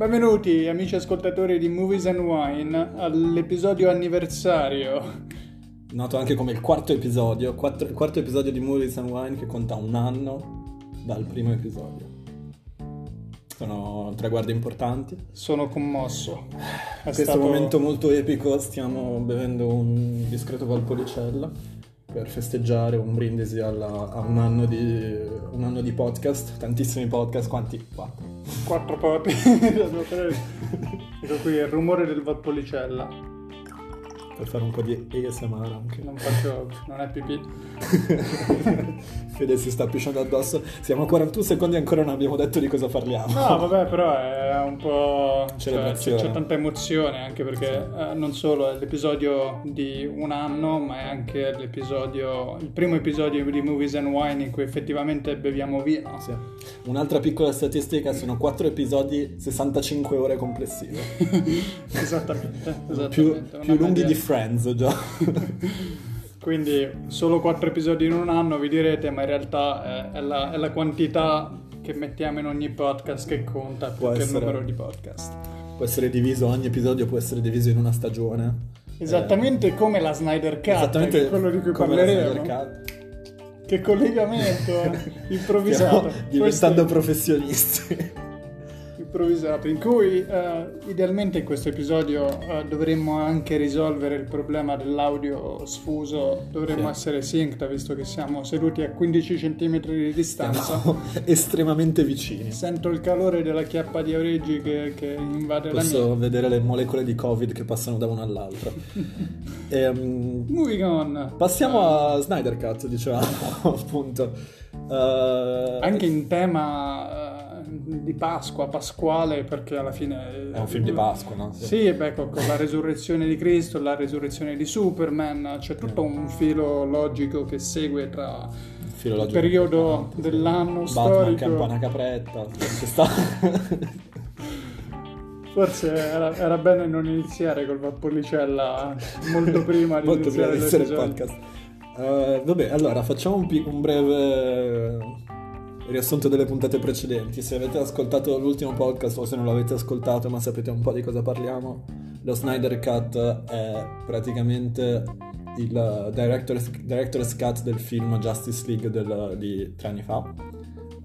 Benvenuti amici ascoltatori di Movies and Wine all'episodio anniversario. Noto anche come il quarto episodio, quattro- il quarto episodio di Movies and Wine che conta un anno dal primo episodio. Sono traguardi importanti. Sono commosso. È In questo stato- momento molto epico stiamo bevendo un discreto Valpolicella per festeggiare un brindisi alla- a un anno, di, un anno di podcast, tantissimi podcast, quanti? Quattro. Quattro poti. ecco qui il rumore del Valpolicella. Per fare un po' di ASMR anche. Non faccio. non è pipì. Fede si sta pisciando addosso. Siamo a 41 secondi e ancora non abbiamo detto di cosa parliamo. No, vabbè, però è un po'. Cioè, c'è, c'è tanta emozione anche perché eh, non solo è l'episodio di un anno, ma è anche l'episodio. il primo episodio di Movies and Wine in cui effettivamente beviamo vino. Sì. Un'altra piccola statistica, sono 4 episodi, 65 ore complessive. esattamente. esattamente. Più, più lunghi di Friends già. Quindi solo quattro episodi in un anno vi direte, ma in realtà è, è la, è la quantità che mettiamo in ogni podcast che conta più Può che il essere. numero di podcast. può essere diviso, ogni episodio può essere diviso in una stagione. Esattamente come la Snyder Cut, Eh, Esattamente è quello di cui parleremo. Che collegamento eh, improvvisato. Stiamo diventando Questo- professionisti. Improvvisato, in cui eh, idealmente in questo episodio eh, dovremmo anche risolvere il problema dell'audio sfuso, dovremmo Sì. essere synced visto che siamo seduti a 15 cm di distanza. Siamo estremamente vicini. Sento il calore della chiappa di Aurigi che, che invade Posso vedere le molecole di Covid che passano da uno all'altro. Ehm, la mia. Moving on. passiamo a Snyder Cut, dicevamo, appunto. Anche in tema di Pasqua, pasquale, perché alla fine... È un film di Pasqua, no? Sì, beh, con, con la resurrezione di Cristo, la resurrezione di Superman, c'è tutto un filo logico che segue tra il periodo sì. dell'anno Batman storico. campana capretta, sta. Forse era, era bene non iniziare col Valpolicella molto prima di Molto prima iniziare di iniziare il podcast. Eh, vabbè, allora facciamo un, un breve riassunto delle puntate precedenti. Se avete ascoltato l'ultimo podcast o se non l'avete ascoltato ma sapete un po' di cosa parliamo, lo Snyder Cut è praticamente il director's, director's cut del film Justice League del- di tre anni fa.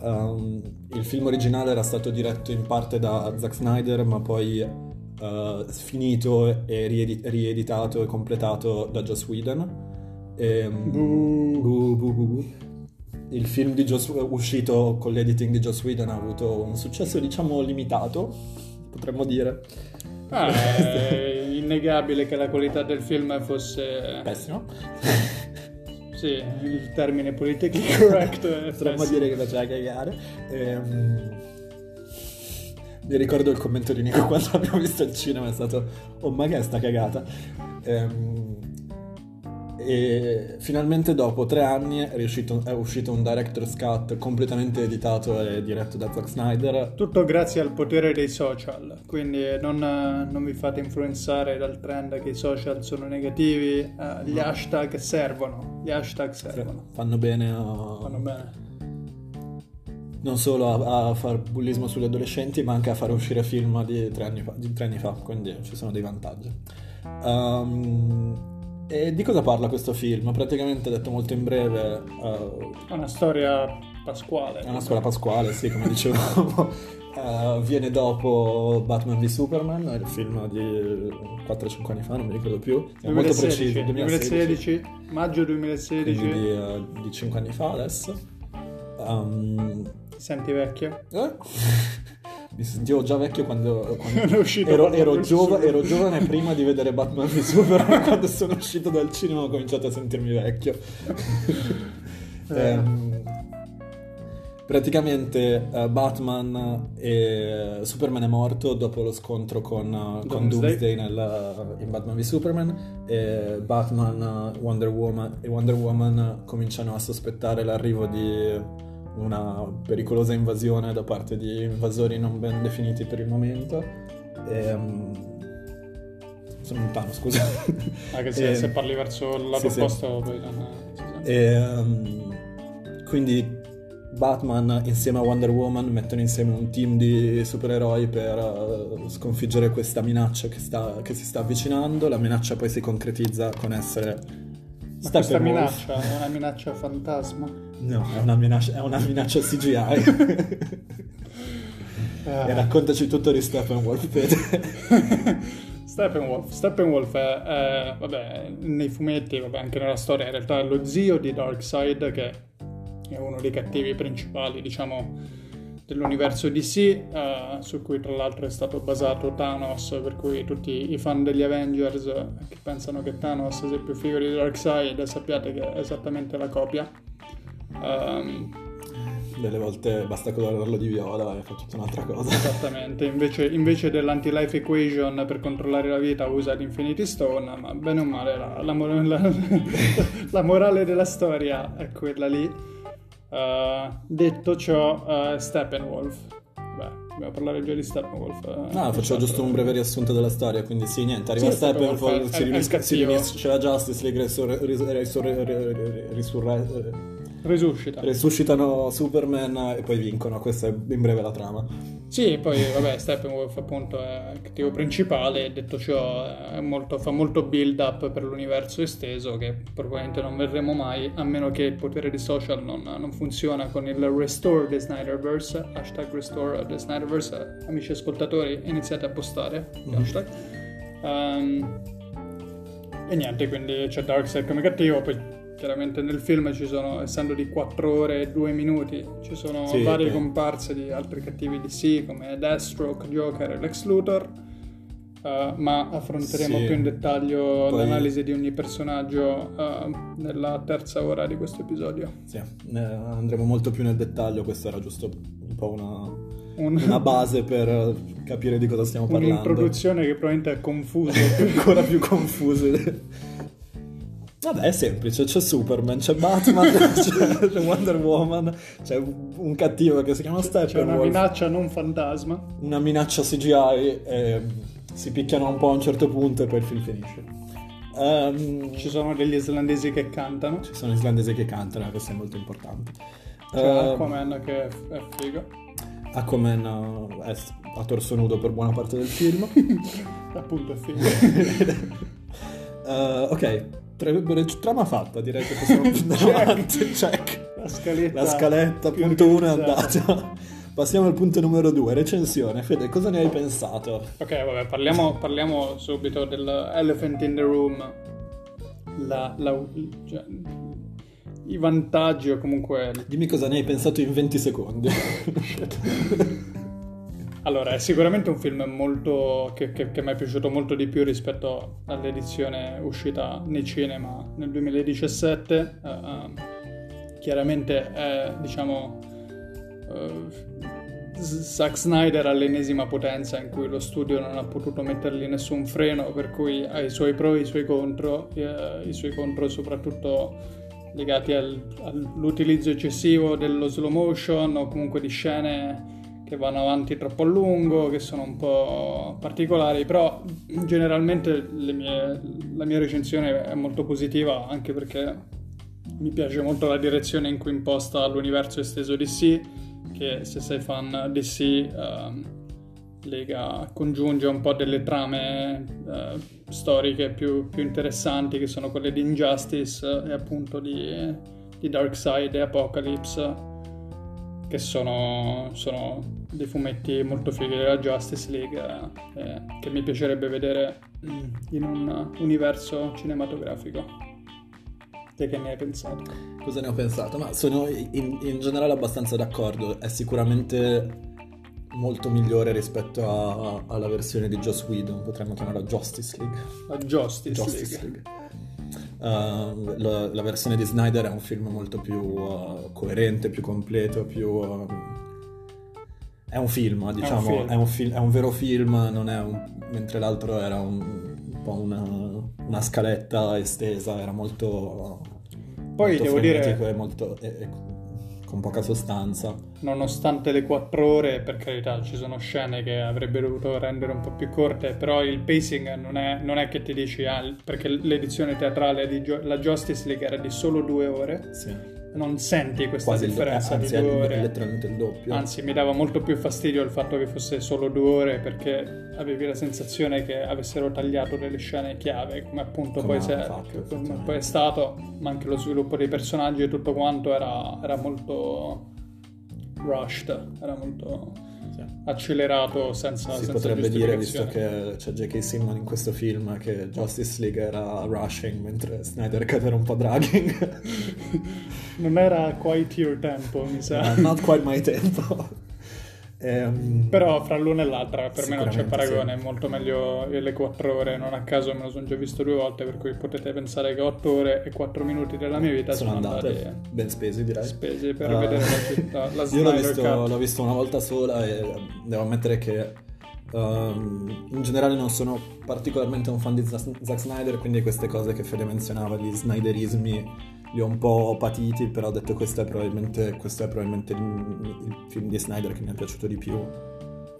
Um, il film originale era stato diretto in parte da Zack Snyder, ma poi eh, finito e riedi- rieditato e completato da Joss Whedon. Ehm, Buh. Il film di Joss, uscito con l'editing di Joss Whedon ha avuto un successo diciamo limitato, potremmo dire. Ah, è innegabile che la qualità del film fosse... Pessimo. Sì, il termine politically correct Potremmo pessimo. dire che faceva cagare. Ehm, mi ricordo il commento di Nico quando abbiamo visto il cinema, è stato Oh ma che è sta cagata? Ehm, e finalmente dopo tre anni è, riuscito- è uscito un director's cut completamente editato e diretto da Zack Snyder. Tutto grazie al potere dei social, quindi non, non vi fate influenzare dal trend che i social sono negativi, eh, gli hashtag servono, gli hashtag servono, Fanno bene a, vanno bene. non solo a, a fare bullismo sugli adolescenti, ma anche a fare uscire film di tre anni fa, di tre anni fa, quindi ci sono dei vantaggi. Ehm, e di cosa parla questo film? Praticamente detto molto in breve, eh, È una storia pasquale. è una scuola pasquale, sì, come dicevamo. Eh, viene dopo Batman v Superman, il film di 4-5 anni fa, non mi ricordo più. È molto 2016, preciso, 2016, maggio 2016, quindi di, eh, di 5 anni fa adesso. Ehm, senti vecchio? Eh? Mi sentivo già vecchio quando, quando ero, ero giova- ero giovane prima di vedere Batman v Superman. quando sono uscito dal cinema ho cominciato a sentirmi vecchio. Ehm, praticamente eh, Batman e Superman è morto dopo lo scontro con, eh, con Doomsday. Nel- in Batman v Superman e Batman eh, Wonder Woman, e Wonder Woman cominciano a sospettare l'arrivo di una pericolosa invasione da parte di invasori non ben definiti per il momento. Ehm, sono lontano, scusa. Anche se, Eh, se parli verso lato sì, sì. opposto poi non si sente. E, ehm, quindi Batman insieme a Wonder Woman mettono insieme un team di supereroi per uh, sconfiggere questa minaccia che, sta, che, si sta avvicinando. La minaccia poi si concretizza con essere. Ma questa minaccia è una minaccia fantasma? No, è una minaccia, è una minaccia CGI. e raccontaci tutto di Steppenwolf, Fede. Steppenwolf, Steppenwolf è, è, vabbè, nei fumetti, vabbè, anche nella storia, in realtà è lo zio di Darkseid che è uno dei cattivi principali, diciamo, dell'universo DC, uh, su cui tra l'altro è stato basato Thanos, per cui tutti i fan degli Avengers che pensano che Thanos sia più figo di Darkseid, sappiate che è esattamente la copia. Um, delle volte basta colorarlo di viola e fa tutta un'altra cosa. Esattamente, invece, invece dell'anti-life equation per controllare la vita usa l'Infinity Stone, ma bene o male la, la, la, la morale della storia è quella lì. Uh, detto ciò, uh, Steppenwolf. Beh, dobbiamo parlare già di Steppenwolf. Uh, no, faccio giusto un breve riassunto della storia, quindi sì, niente, arriva sì, Steppenwolf, si riunisce la Justice League, risurre Resuscita. Resuscitano Superman e poi vincono, questa è in breve la trama. Sì, poi vabbè, Steppenwolf appunto è il cattivo principale, detto ciò molto, fa molto build up per l'universo esteso che probabilmente non vedremo mai, a meno che il potere di social non, non funziona con il Restore the Snyderverse, hashtag Restore the Snyderverse, amici ascoltatori iniziate a postare, mm-hmm. hashtag. Um, e niente, quindi c'è Darkseid come cattivo, poi chiaramente nel film ci sono, essendo di 4 ore e 2 minuti, ci sono sì, varie okay. comparse di altri cattivi DC come Deathstroke, Joker e Lex Luthor. Uh, ma affronteremo sì. più in dettaglio Poi... l'analisi di ogni personaggio uh, nella terza ora di questo episodio. Sì, eh, andremo molto più nel dettaglio, questa era giusto un po' una, un... una base per capire di cosa stiamo parlando. Un'introduzione che probabilmente è confusa, ancora più confusa. Vabbè, è semplice, c'è Superman, c'è Batman, c'è, Wonder Woman, c'è un cattivo che si chiama Steppenwolf. C'è una minaccia non fantasma. Una minaccia CGI e si picchiano un po' a un certo punto e poi il film finisce. Um, ci sono degli islandesi che cantano. Ci sono islandesi che cantano, questo è molto importante. C'è uh, Aquaman che è, è figo. Aquaman è a torso nudo per buona parte del film. Appunto è figo. uh, ok, trama fatta, direi che possiamo andare avanti. Check. La scaletta, La scaletta punto 1 è andata. Passiamo al punto numero 2, recensione. Fede, cosa ne hai pensato? Ok, vabbè, parliamo, parliamo subito dell'elephant in the room. La, la, cioè, I vantaggi o comunque... Dimmi cosa ne hai pensato in 20 secondi. Allora, è sicuramente un film molto, che, che, che mi è piaciuto molto di più rispetto all'edizione uscita nei cinema nel 2017. Uh, uh, chiaramente è, diciamo, uh, Zack Snyder all'ennesima potenza in cui lo studio non ha potuto mettergli nessun freno, per cui ha i suoi pro e i suoi contro, i suoi contro soprattutto legati al, all'utilizzo eccessivo dello slow motion o comunque di scene che vanno avanti troppo a lungo, che sono un po' particolari, però generalmente mie, la mia recensione è molto positiva anche perché mi piace molto la direzione in cui imposta l'universo esteso DC, che se sei fan DC eh, lega, congiunge un po' delle trame eh, storiche più, più, interessanti che sono quelle di Injustice e appunto di, di Darkseid e Apocalypse che sono, sono, dei fumetti molto fighi della Justice League eh, che mi piacerebbe vedere in un universo cinematografico. Te che ne hai pensato? Cosa ne ho pensato? Ma sono in, in generale abbastanza d'accordo, è sicuramente molto migliore rispetto a, alla versione di Joss Whedon, potremmo chiamarla Justice League. La Justice, Justice League. League. Uh, la, la, versione di Snyder è un film molto più uh, coerente, più completo, più... Uh, è un film, diciamo, è un, film. È, un fi- è un, vero film, non è un... mentre l'altro era un, un po' una, una, scaletta estesa, era molto... Poi molto devo dire... E molto, e, e, con poca sostanza. Nonostante le quattro ore, per carità, ci sono scene che avrebbero dovuto rendere un po' più corte, però il pacing non è, non è che ti dici, ah, perché l'edizione teatrale di Gio- la Justice League era di solo due ore. Sì. Non senti questa quasi differenza anzi, di è due ore. letteralmente il doppio. Anzi, mi dava molto più fastidio il fatto che fosse solo due ore perché avevi la sensazione che avessero tagliato delle scene chiave, come appunto Come poi, hanno fatto, come poi è stato, ma anche lo sviluppo dei personaggi e tutto quanto era, era molto rushed, era molto. Accelerato senza, Si senza potrebbe dire, visto che c'è J.K. Simmons in questo film, che Justice League era rushing mentre Snyder Cut era un po' dragging. Non era quite your tempo, mi sa. Uh, not quite my tempo. Ehm, Però fra l'una e l'altra per me non c'è paragone, sì. è molto meglio le 4 ore, non a caso me lo sono già visto due volte, per cui potete pensare che 8 ore e 4 minuti della mia vita sono sono, andate ben spesi, direi. spesi per Uh, vedere la città, la Io l'ho visto, l'ho visto una volta sola e devo ammettere che um, in generale non sono particolarmente un fan di Zack Zack Snyder, quindi queste cose che Fede menzionava, gli Snyderismi, li ho un po' patiti, però ho detto questo è probabilmente, questo è probabilmente il, il film di Snyder che mi è piaciuto di più.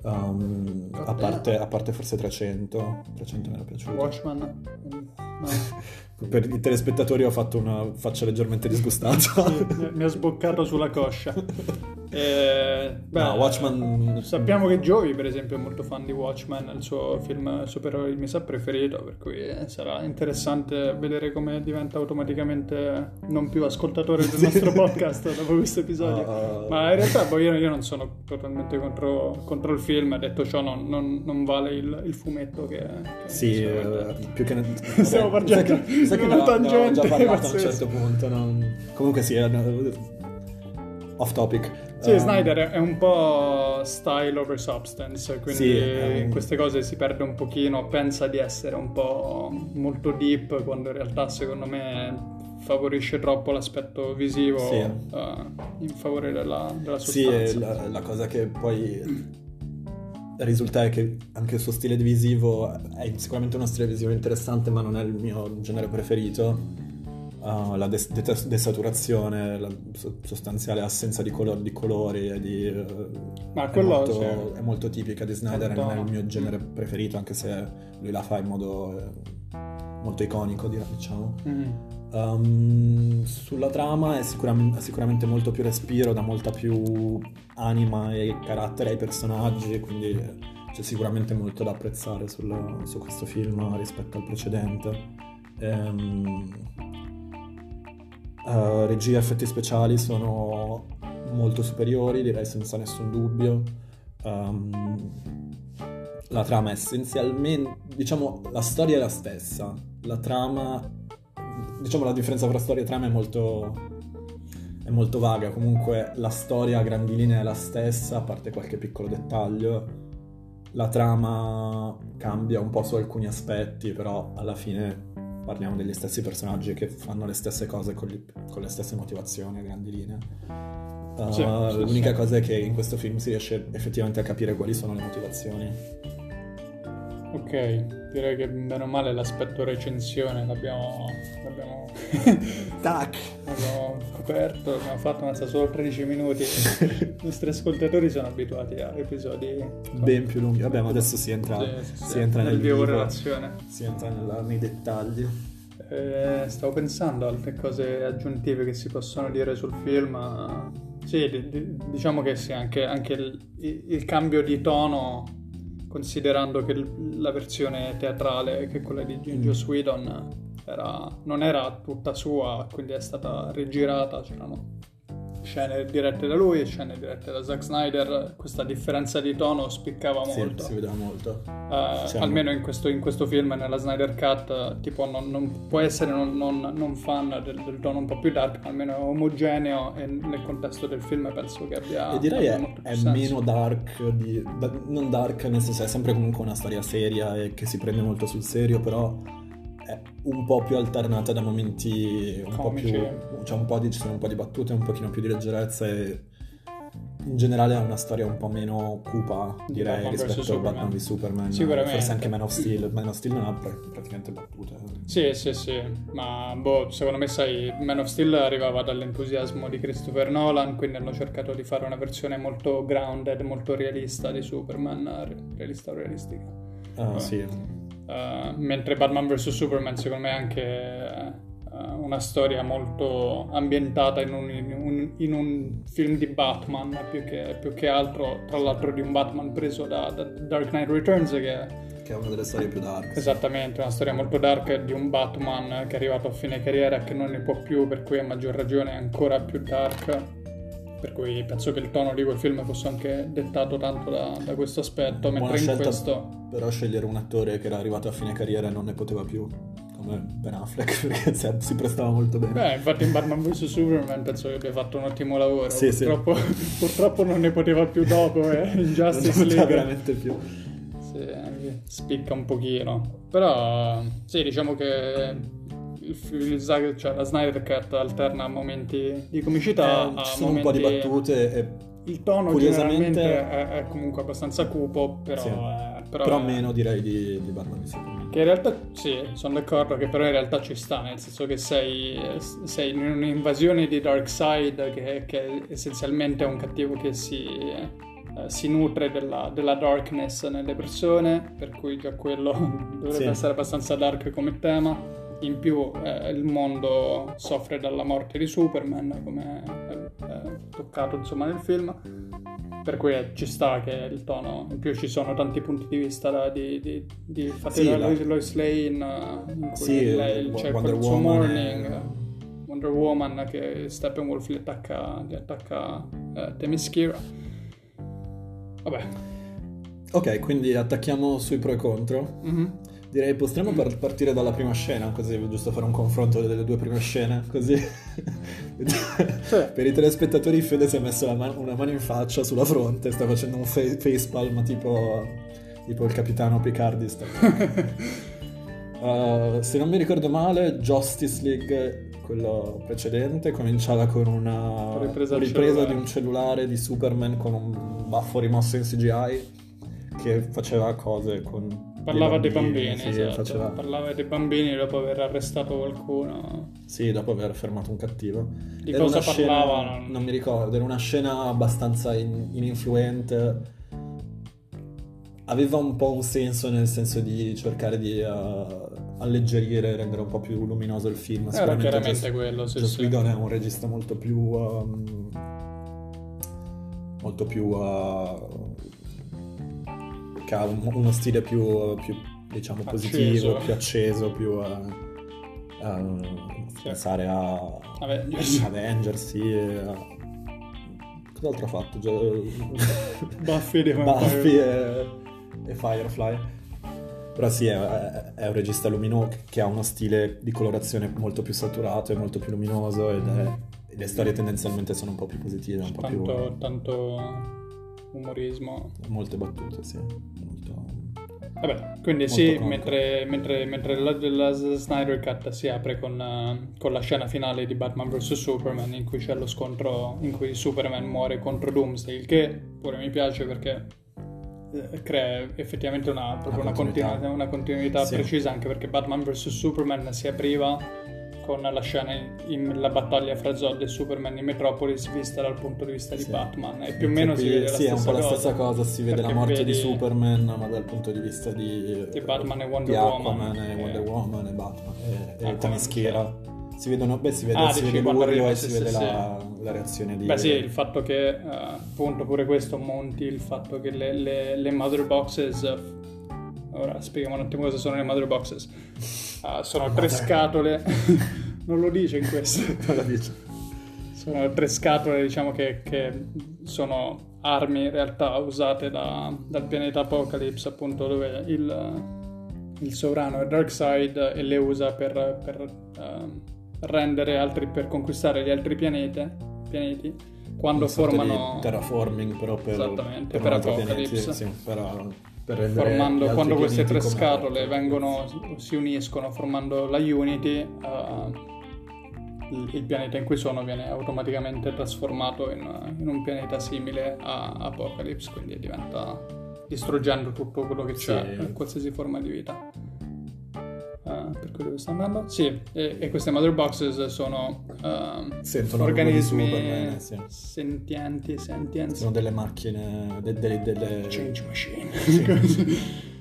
Um, a, parte, a parte forse 300, 300 mi era piaciuto. Watchman? No. Per i telespettatori ho fatto una faccia leggermente disgustata. Sì, mi- ha sboccato sulla coscia. Eh, beh, No, Watchman- Sappiamo che Joey, per esempio, è molto fan di Watchmen, è il suo film supereroi mi sa preferito, per cui eh, sarà interessante vedere come diventa automaticamente non più ascoltatore del nostro podcast dopo questo episodio. Uh, Ma in realtà poi io, io non sono totalmente contro, contro il film, detto ciò non, non- non vale il, il fumetto che... che Sì, eh, più che... Stiamo partendo sai che, in ho tangente già parlato a un certo punto. non- Comunque sì, è off topic. Sì, Um, Snyder è un po' style over substance, quindi Sì, è un- in queste cose si perde un pochino, pensa di essere un po' molto deep, quando in realtà secondo me favorisce troppo l'aspetto visivo Sì. eh, in favore della, della Sì, sostanza. e la, la cosa che poi risulta è che anche il suo stile visivo è sicuramente uno stile visivo interessante, ma non è il mio genere preferito. Uh, la des- det- desaturazione, la so- sostanziale assenza di, colo- di colori e di, eh, Ma è, molto, è molto tipica di Snyder non è il mio genere preferito, anche se lui la fa in modo eh, molto iconico, diciamo. Mm. Um, sulla trama è sicuramente, sicuramente molto più respiro, dà molta più anima e carattere ai personaggi, quindi c'è sicuramente molto da apprezzare sul- su questo film rispetto al precedente. Ehm, eh, regia e effetti speciali sono molto superiori, direi senza nessun dubbio. Um, la trama è essenzialmente, diciamo, la storia è la stessa. La trama, diciamo, la differenza tra storia e trama è molto, è molto vaga. Comunque, la storia a grandi linee è la stessa, a parte qualche piccolo dettaglio. La trama cambia un po' su alcuni aspetti, però alla fine parliamo degli stessi personaggi che fanno le stesse cose con, gli- con le stesse motivazioni a grandi linee. Uh, Sì, sì, l'unica sì. cosa è che in questo film si riesce effettivamente a capire quali sono le motivazioni. Ok, direi che bene o male l'aspetto recensione l'abbiamo, l'abbiamo, Tac! l'abbiamo coperto, abbiamo fatto mazza, solo 13 minuti. I nostri ascoltatori sono abituati a episodi Ben più lunghi. Vabbè, ma adesso si entra, Sì, sì, si sì, entra nel vivo vivo, relazione. si entra nella- nei dettagli. Eh, stavo pensando a altre cose aggiuntive che si possono dire sul film. ma Sì, di- di- diciamo che sì, anche, anche il- il cambio di tono, considerando che la versione teatrale, che è quella di. Joss Whedon, era- non era tutta sua, quindi è stata rigirata, c'erano scene dirette da lui e scene dirette da Zack Snyder. Questa differenza di tono spiccava Sì, molto. si vedeva molto. Eh, almeno in questo, in questo film, nella Snyder Cut, tipo non, non può essere non, non- non fan del, del tono un po' più dark, ma almeno è omogeneo e nel contesto del film penso che abbia, e direi abbia è, è meno dark, di, da- non dark nel senso è sempre comunque una storia seria e che si prende molto sul serio, però un po' più alternata da momenti un Comici. po' più... C'è un po' di, ci sono un po' di battute, un pochino più di leggerezza e in generale è una storia un po' meno cupa, Di direi, Batman rispetto Superman. Batman di Superman. Sicuramente. Forse anche Man of Steel. Man of Steel non ha pra- praticamente battute. Sì, sì, sì, ma boh, secondo me sai, Man of Steel arrivava dall'entusiasmo di Christopher Nolan, quindi hanno cercato di fare una versione molto grounded, molto realista di Superman, re- realista o realistica. Ah, sì. Uh, mentre Batman vs Superman secondo me è anche uh, una storia molto ambientata in un, in, un, in un, film di Batman più che, più che, altro, tra l'altro di un Batman preso da, da Dark Knight Returns che che è una delle storie più dark. Esattamente, una storia molto dark di un Batman che è arrivato a fine carriera e che non ne può più, per cui a maggior ragione è ancora più dark. Per cui penso che il tono di quel film fosse anche dettato tanto da, da questo aspetto. Buona mentre in questo. Però scegliere un attore che era arrivato a fine carriera e non ne poteva più, come Ben Affleck, perché si prestava molto bene. Beh, infatti in Batman vs Superman penso che abbia fatto un ottimo lavoro. Sì, purtroppo, sì. purtroppo non ne poteva più dopo, eh, in Justice non League. veramente più sì, spicca un pochino. Però sì, diciamo che il, il, cioè, la Snyder Cut alterna momenti di comicità eh, ci sono momenti... un po' di battute e il tono curiosamente è, è, comunque abbastanza cupo, però, sì. è, però, però meno direi di, di Superman. Che in realtà sì, sono d'accordo che però in realtà ci sta, nel senso che sei, sei in un'invasione di Darkseid che, che essenzialmente è un cattivo che si eh, si nutre della, della, darkness nelle persone, per cui già quello dovrebbe sì. essere abbastanza dark come tema. In più eh, il mondo soffre dalla morte di Superman, come è, è toccato insomma nel film, per cui eh, ci sta che il tono, in più ci sono tanti punti di vista da, di, di, di fatti sì, da la... Lois Lane, in cui sì, lei, c'è Wonder il suo morning. È... Wonder Woman che Steppenwolf gli attacca, gli attacca eh, Themyscira Vabbè. Ok, quindi attacchiamo sui pro e contro. Mm-hmm. Direi potremmo par- partire dalla prima scena, così giusto fare un confronto delle due prime scene, così sì. per i telespettatori Fede si è messo man- una mano in faccia sulla fronte, sta facendo un fa- facepalm tipo, tipo il capitano Picardi. uh, se non mi ricordo male, Justice League quello precedente cominciava con una ripresa, ripresa di un cellulare di Superman con un baffo rimosso in CGI che faceva cose con parlava dei bambini, dei bambini sì, esatto. faceva... parlava dei bambini dopo aver arrestato qualcuno sì dopo aver fermato un cattivo di era cosa parlava scena, non... non... mi ricordo era una scena abbastanza in, ininfluente aveva un po' un senso nel senso di cercare di uh, alleggerire, rendere un po' più luminoso il film. Era chiaramente quello, sì, Joss sì. Whedon è un regista molto più... Um, molto più... Uh, che ha un, uno stile più, più diciamo, positivo, più acceso, più... Uh, uh, sì. Pensare a Avengers, Avengers sì, uh, Cos'altro ha fatto? Buffy, Buffy e, e Firefly. Però sì, è, è, un regista luminoso che ha uno stile di colorazione molto più saturato e molto più luminoso ed è, le storie tendenzialmente sono un po' più positive, un po' tanto, più... Tanto umorismo. Molte battute, sì. Molto... Vabbè, quindi sì, mentre, mentre, mentre la, la, Snyder Cut si apre con, uh, con, la scena finale di Batman vs Superman in cui c'è lo scontro in cui Superman muore contro Doomsday, il che pure mi piace perché eh, crea effettivamente una, una, una continuità, una continuità sì. precisa anche perché Batman vs Superman si apriva con la scena in, la battaglia fra Zod e Superman in Metropolis vista dal punto di vista sì. di Batman e più o meno qui, si vede la sì, stessa cosa. è un po' la stessa cosa, si vede la morte vedi... di Superman ma dal punto di vista di, di Batman e Wonder di Woman e Wonder. Woman e Batman e, e ah, Themyscira si vedono, beh, si vede, ah, si vede l'urlo e si sì, vede sì, la, la, reazione di... Beh sì, il fatto che uh, appunto pure questo monti, il fatto che le, le, le mother boxes... Ora spieghiamo un attimo cosa sono le mother boxes. Uh, sono tre scatole... non lo dice in questo. non lo dice. Sono tre scatole, diciamo, che, che sono armi in realtà usate da, dal pianeta Apocalypse, appunto, dove il, il sovrano è Darkseid e le usa per... per uh, rendere altri per conquistare gli altri pianeti, pianeti quando formano terraforming però per, esattamente, per, per Apocalypse sì, per, per formando quando queste tre scatole vengono, si uniscono formando la Unity uh, il, pianeta in cui sono viene automaticamente trasformato in, in un pianeta simile a Apocalypse quindi diventa distruggendo tutto quello che c'è sì. qualsiasi forma di vita Uh, per cui dove sta andando? Sì, e, e, queste mother boxes sono uh, organismi Superman, sì. sentienti, sentienti. Sono delle macchine, de, de, delle... Change machine. Sì.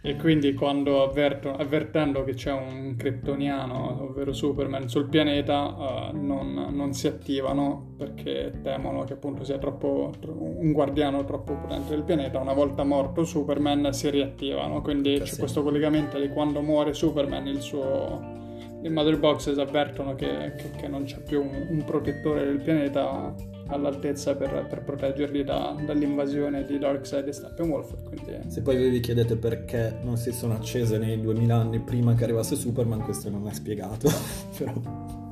E quindi quando avverto, avvertendo che c'è un kryptoniano, ovvero Superman, sul pianeta, uh, non, non, si attivano perché temono che appunto sia troppo, un guardiano troppo potente del pianeta. Una volta morto Superman si riattivano, quindi che c'è sì. questo collegamento di quando muore Superman il suo... I Mother Boxes avvertono che, che, che non c'è più un, un protettore del pianeta all'altezza per, per proteggerli da, dall'invasione di Darkseid e Steppenwolf. Quindi... Se poi vi chiedete perché non si sono accese nei 2000 anni prima che arrivasse Superman, questo non è spiegato, però...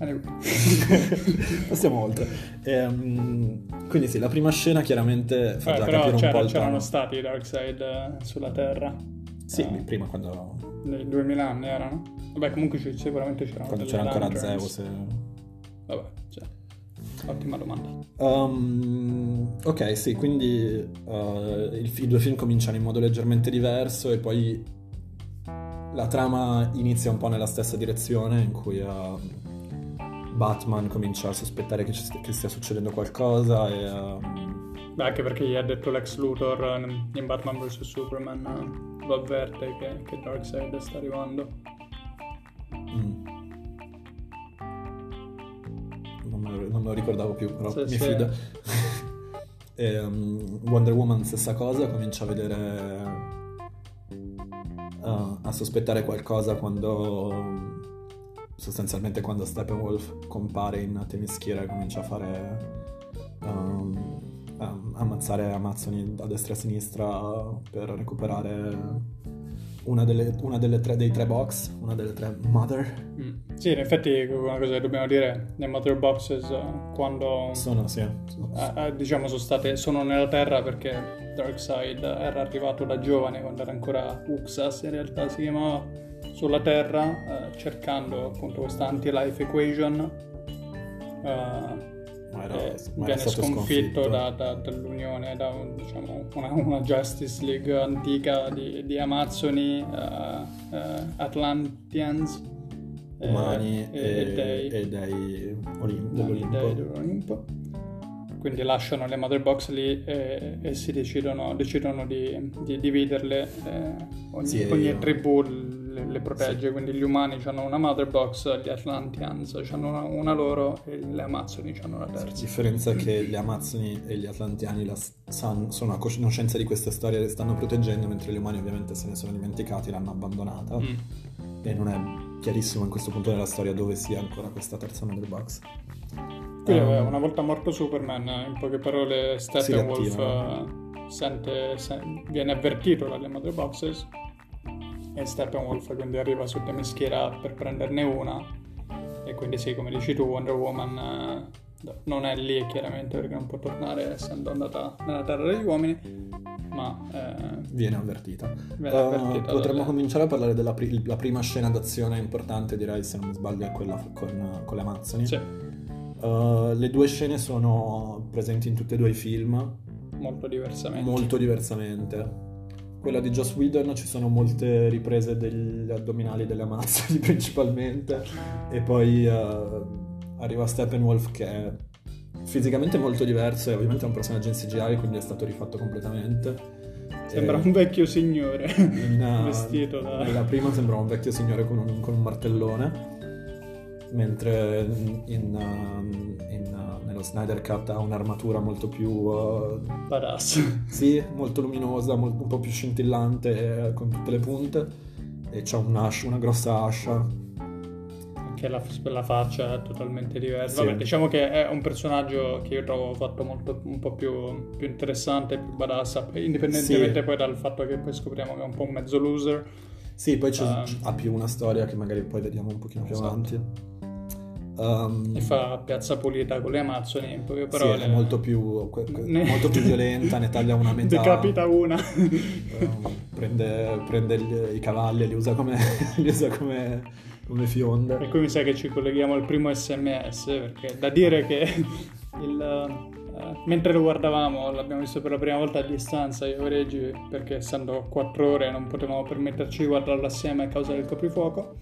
Passiamo oltre. Ehm, quindi sì, la prima scena chiaramente fa eh, già però capire un po' c'erano stati i Darkseid eh, sulla Terra. Sì, eh, prima quando... Nei 2000 anni erano. Vabbè, comunque sicuramente c'erano Quando c'era ancora Zeus. E... Vabbè. Ottima domanda. Um, ok, sì, quindi uh, il, i due film cominciano in modo leggermente diverso e poi la trama inizia un po' nella stessa direzione in cui uh, Batman comincia a sospettare che, che, stia succedendo qualcosa e... Uh, Beh, anche perché gli ha detto Lex Luthor in Batman vs Superman lo avverte che, che Darkseid sta arrivando. Mm. Non non me lo ricordavo più, però sì, mi sì. fido. e, um, Wonder Woman stessa cosa, comincia a vedere... Uh, a sospettare qualcosa quando... Sostanzialmente quando Steppenwolf compare in Temischiera e comincia a fare... Um, ammazzare Amazzoni a destra e a sinistra per recuperare una delle, una delle tre, dei tre box, una delle tre mother. Mm. Sì, in effetti una cosa che dobbiamo dire, le mother boxes quando... Sono, sì. Eh, diciamo sono state, sono nella Terra perché Darkseid era arrivato da giovane quando era ancora Uxas, in realtà si chiamava, sulla Terra, eh, cercando appunto questa anti-life equation. Eh, ma era, eh, ma viene sconfitto, sconfitto. Da, da, dall'Unione, da diciamo, una, una, Justice League antica di, di Amazzoni, uh, uh, Atlanteans, eh, umani e, e, dei, e dei Olimpo, dell'Olimpo. Dei dell'Olimpo. Quindi lasciano le mother box lì e, e si decidono, decidono di, di dividerle. Ogni, sì, ogni tribù le, le protegge, sì. quindi gli umani hanno una mother box, gli Atlanteans hanno una, una, loro e le Amazzoni hanno la terza. La differenza è che le Amazzoni e gli Atlanteani la san, sono a conoscenza di questa storia e le stanno proteggendo, mentre gli umani ovviamente se ne sono dimenticati, l'hanno abbandonata. Mm. E non è chiarissimo in questo punto della storia dove sia ancora questa terza mother box. Quindi um, una volta morto Superman, in poche parole Steppenwolf uh, sente, sen- viene avvertito dalle mother boxes e Steppenwolf quindi arriva su Temischiera per prenderne una e quindi sì, come dici tu, Wonder Woman eh, non è lì chiaramente perché non può tornare essendo andata nella terra degli uomini, ma eh, viene avvertita. Viene avvertita uh, potremmo dalle... cominciare a parlare della pri- prima scena d'azione importante, direi se non mi sbaglio, è quella con, con le Amazzoni. Sì. Uh, le due scene sono presenti in tutti e due i film. Molto diversamente. Molto diversamente quella di Joss Whedon ci sono molte riprese degli addominali delle Amazzoni principalmente. E poi uh, arriva Steppenwolf che è fisicamente molto diverso e ovviamente è un personaggio in CGI quindi è stato rifatto completamente. Sembra e un vecchio signore in, vestito da... Nella prima sembra un vecchio signore con un, con un martellone. Mentre in, in, in nello Snyder Cut ha un'armatura molto più... Uh, Badass. Sì, molto luminosa, molto, un po' più scintillante eh, con tutte le punte e c'ha un ascia, una grossa ascia. Anche la, la faccia è totalmente diversa. Sì. Vabbè, diciamo che è un personaggio che io trovo fatto molto, un po' più, più interessante, più badass, indipendentemente sì. poi dal fatto che poi scopriamo che è un po' un mezzo loser. Sì, poi um, ha più una storia che magari poi vediamo un pochino più esatto. avanti. Um, e fa piazza pulita con le Amazzoni, in poche parole. Sì, è molto più, ne... molto più violenta, ne taglia una metà. Decapita una. um, prende, prende gli, i cavalli e li usa come, li usa come, come fionde. E qui mi sa che ci colleghiamo al primo sms, perché da dire che il... Uh, mentre lo guardavamo, l'abbiamo visto per la prima volta a distanza io e Reggi, perché essendo quattro ore non potevamo permetterci di guardarlo assieme a causa del coprifuoco.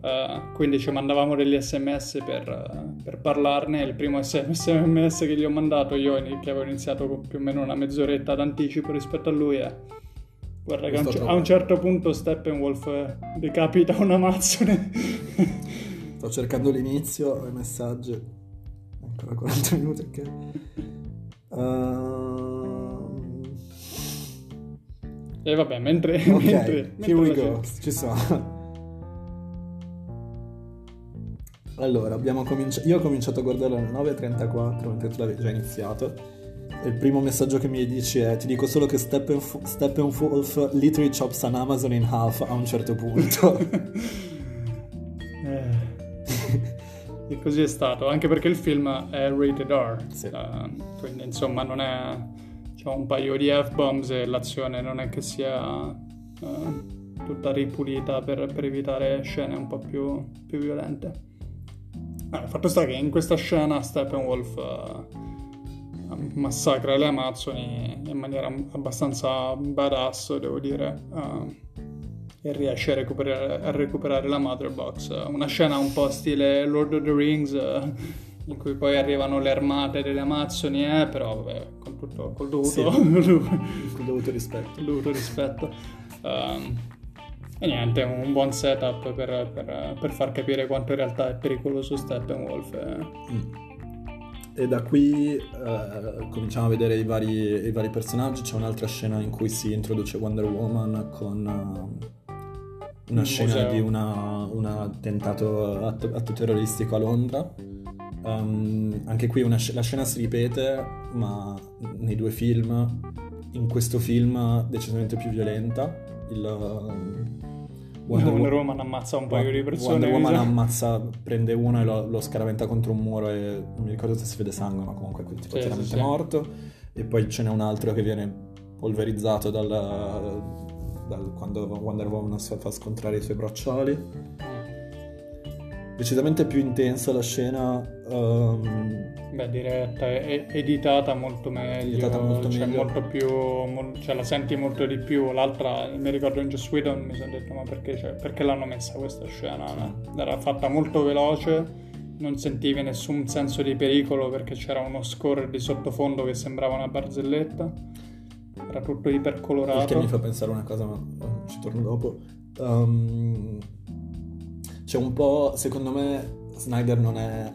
Uh, quindi ci mandavamo degli sms per, uh, per, parlarne. Il primo sms che gli ho mandato io, che avevo iniziato con più o meno una mezz'oretta d'anticipo rispetto a lui, è Guarda che a un, Sto a un certo punto Steppenwolf eh, decapita un Amazzone. Sto cercando l'inizio, i messaggi. Ancora 40 minuti, ok. Ehm, e vabbè, mentre... ok, mentre, here we mentre la go, ci sono. Allora, abbiamo cominciato. Io ho cominciato a guardare alle 9.34 mentre tu l'avevi già iniziato. E il primo messaggio che mi dici è: Ti dico solo che Steppenf- Steppenwolf literally chops an Amazon in half a un certo punto. E così è stato, anche perché il film è rated R, Sì. eh, quindi insomma non è... c'è un paio di F-bombs e l'azione non è che sia eh, tutta ripulita per, per evitare scene un po' più, più violente. Eh, il fatto sta che in questa scena Steppenwolf eh, massacra le Amazzoni in maniera abbastanza badass, devo dire. eh, e riesce a recuperare, a recuperare la Mother Box. Una scena un po' stile Lord of the Rings, eh, in cui poi arrivano le armate delle Amazzoni, eh, però vabbè, con tutto, col dovuto, Sì. col dovuto rispetto. dovuto rispetto. Ehm, e niente, un buon setup per, per- per far capire quanto in realtà è pericoloso Steppenwolf. eh. Mm. E da qui eh, cominciamo a vedere i vari, i vari personaggi. C'è un'altra scena in cui si introduce Wonder Woman con eh, una Un scena museo. di una- un attentato atto, atto terroristico a Londra. Um, anche qui una la scena si ripete, ma nei due film, in questo film decisamente più violenta. Il, um, Wonder, Wo- Woman ammazza un paio di persone. Wonder Woman sa. ammazza, prende uno e lo, lo scaraventa contro un muro e non mi ricordo se si vede sangue, ma comunque tipo Sì, chiaramente sì, sì. morto. E poi ce n'è un altro che viene polverizzato dal, dal- quando Wonder Woman si fa scontrare i suoi bracciali. Decisamente più intensa la scena. ehm, Beh, diretta e- editata molto meglio, Editata molto cioè, meglio. molto più, mol- cioè, la senti molto di più. L'altra, mi ricordo in Joss Whedon, mi sono detto, ma perché, cioè, perché l'hanno messa questa scena? no? Era fatta molto veloce, non sentivi nessun senso di pericolo perché c'era uno score di sottofondo che sembrava una barzelletta. Era tutto ipercolorato. mi fa pensare una cosa, ma ci torno dopo. Ehm, c'è un po', secondo me, Snyder non è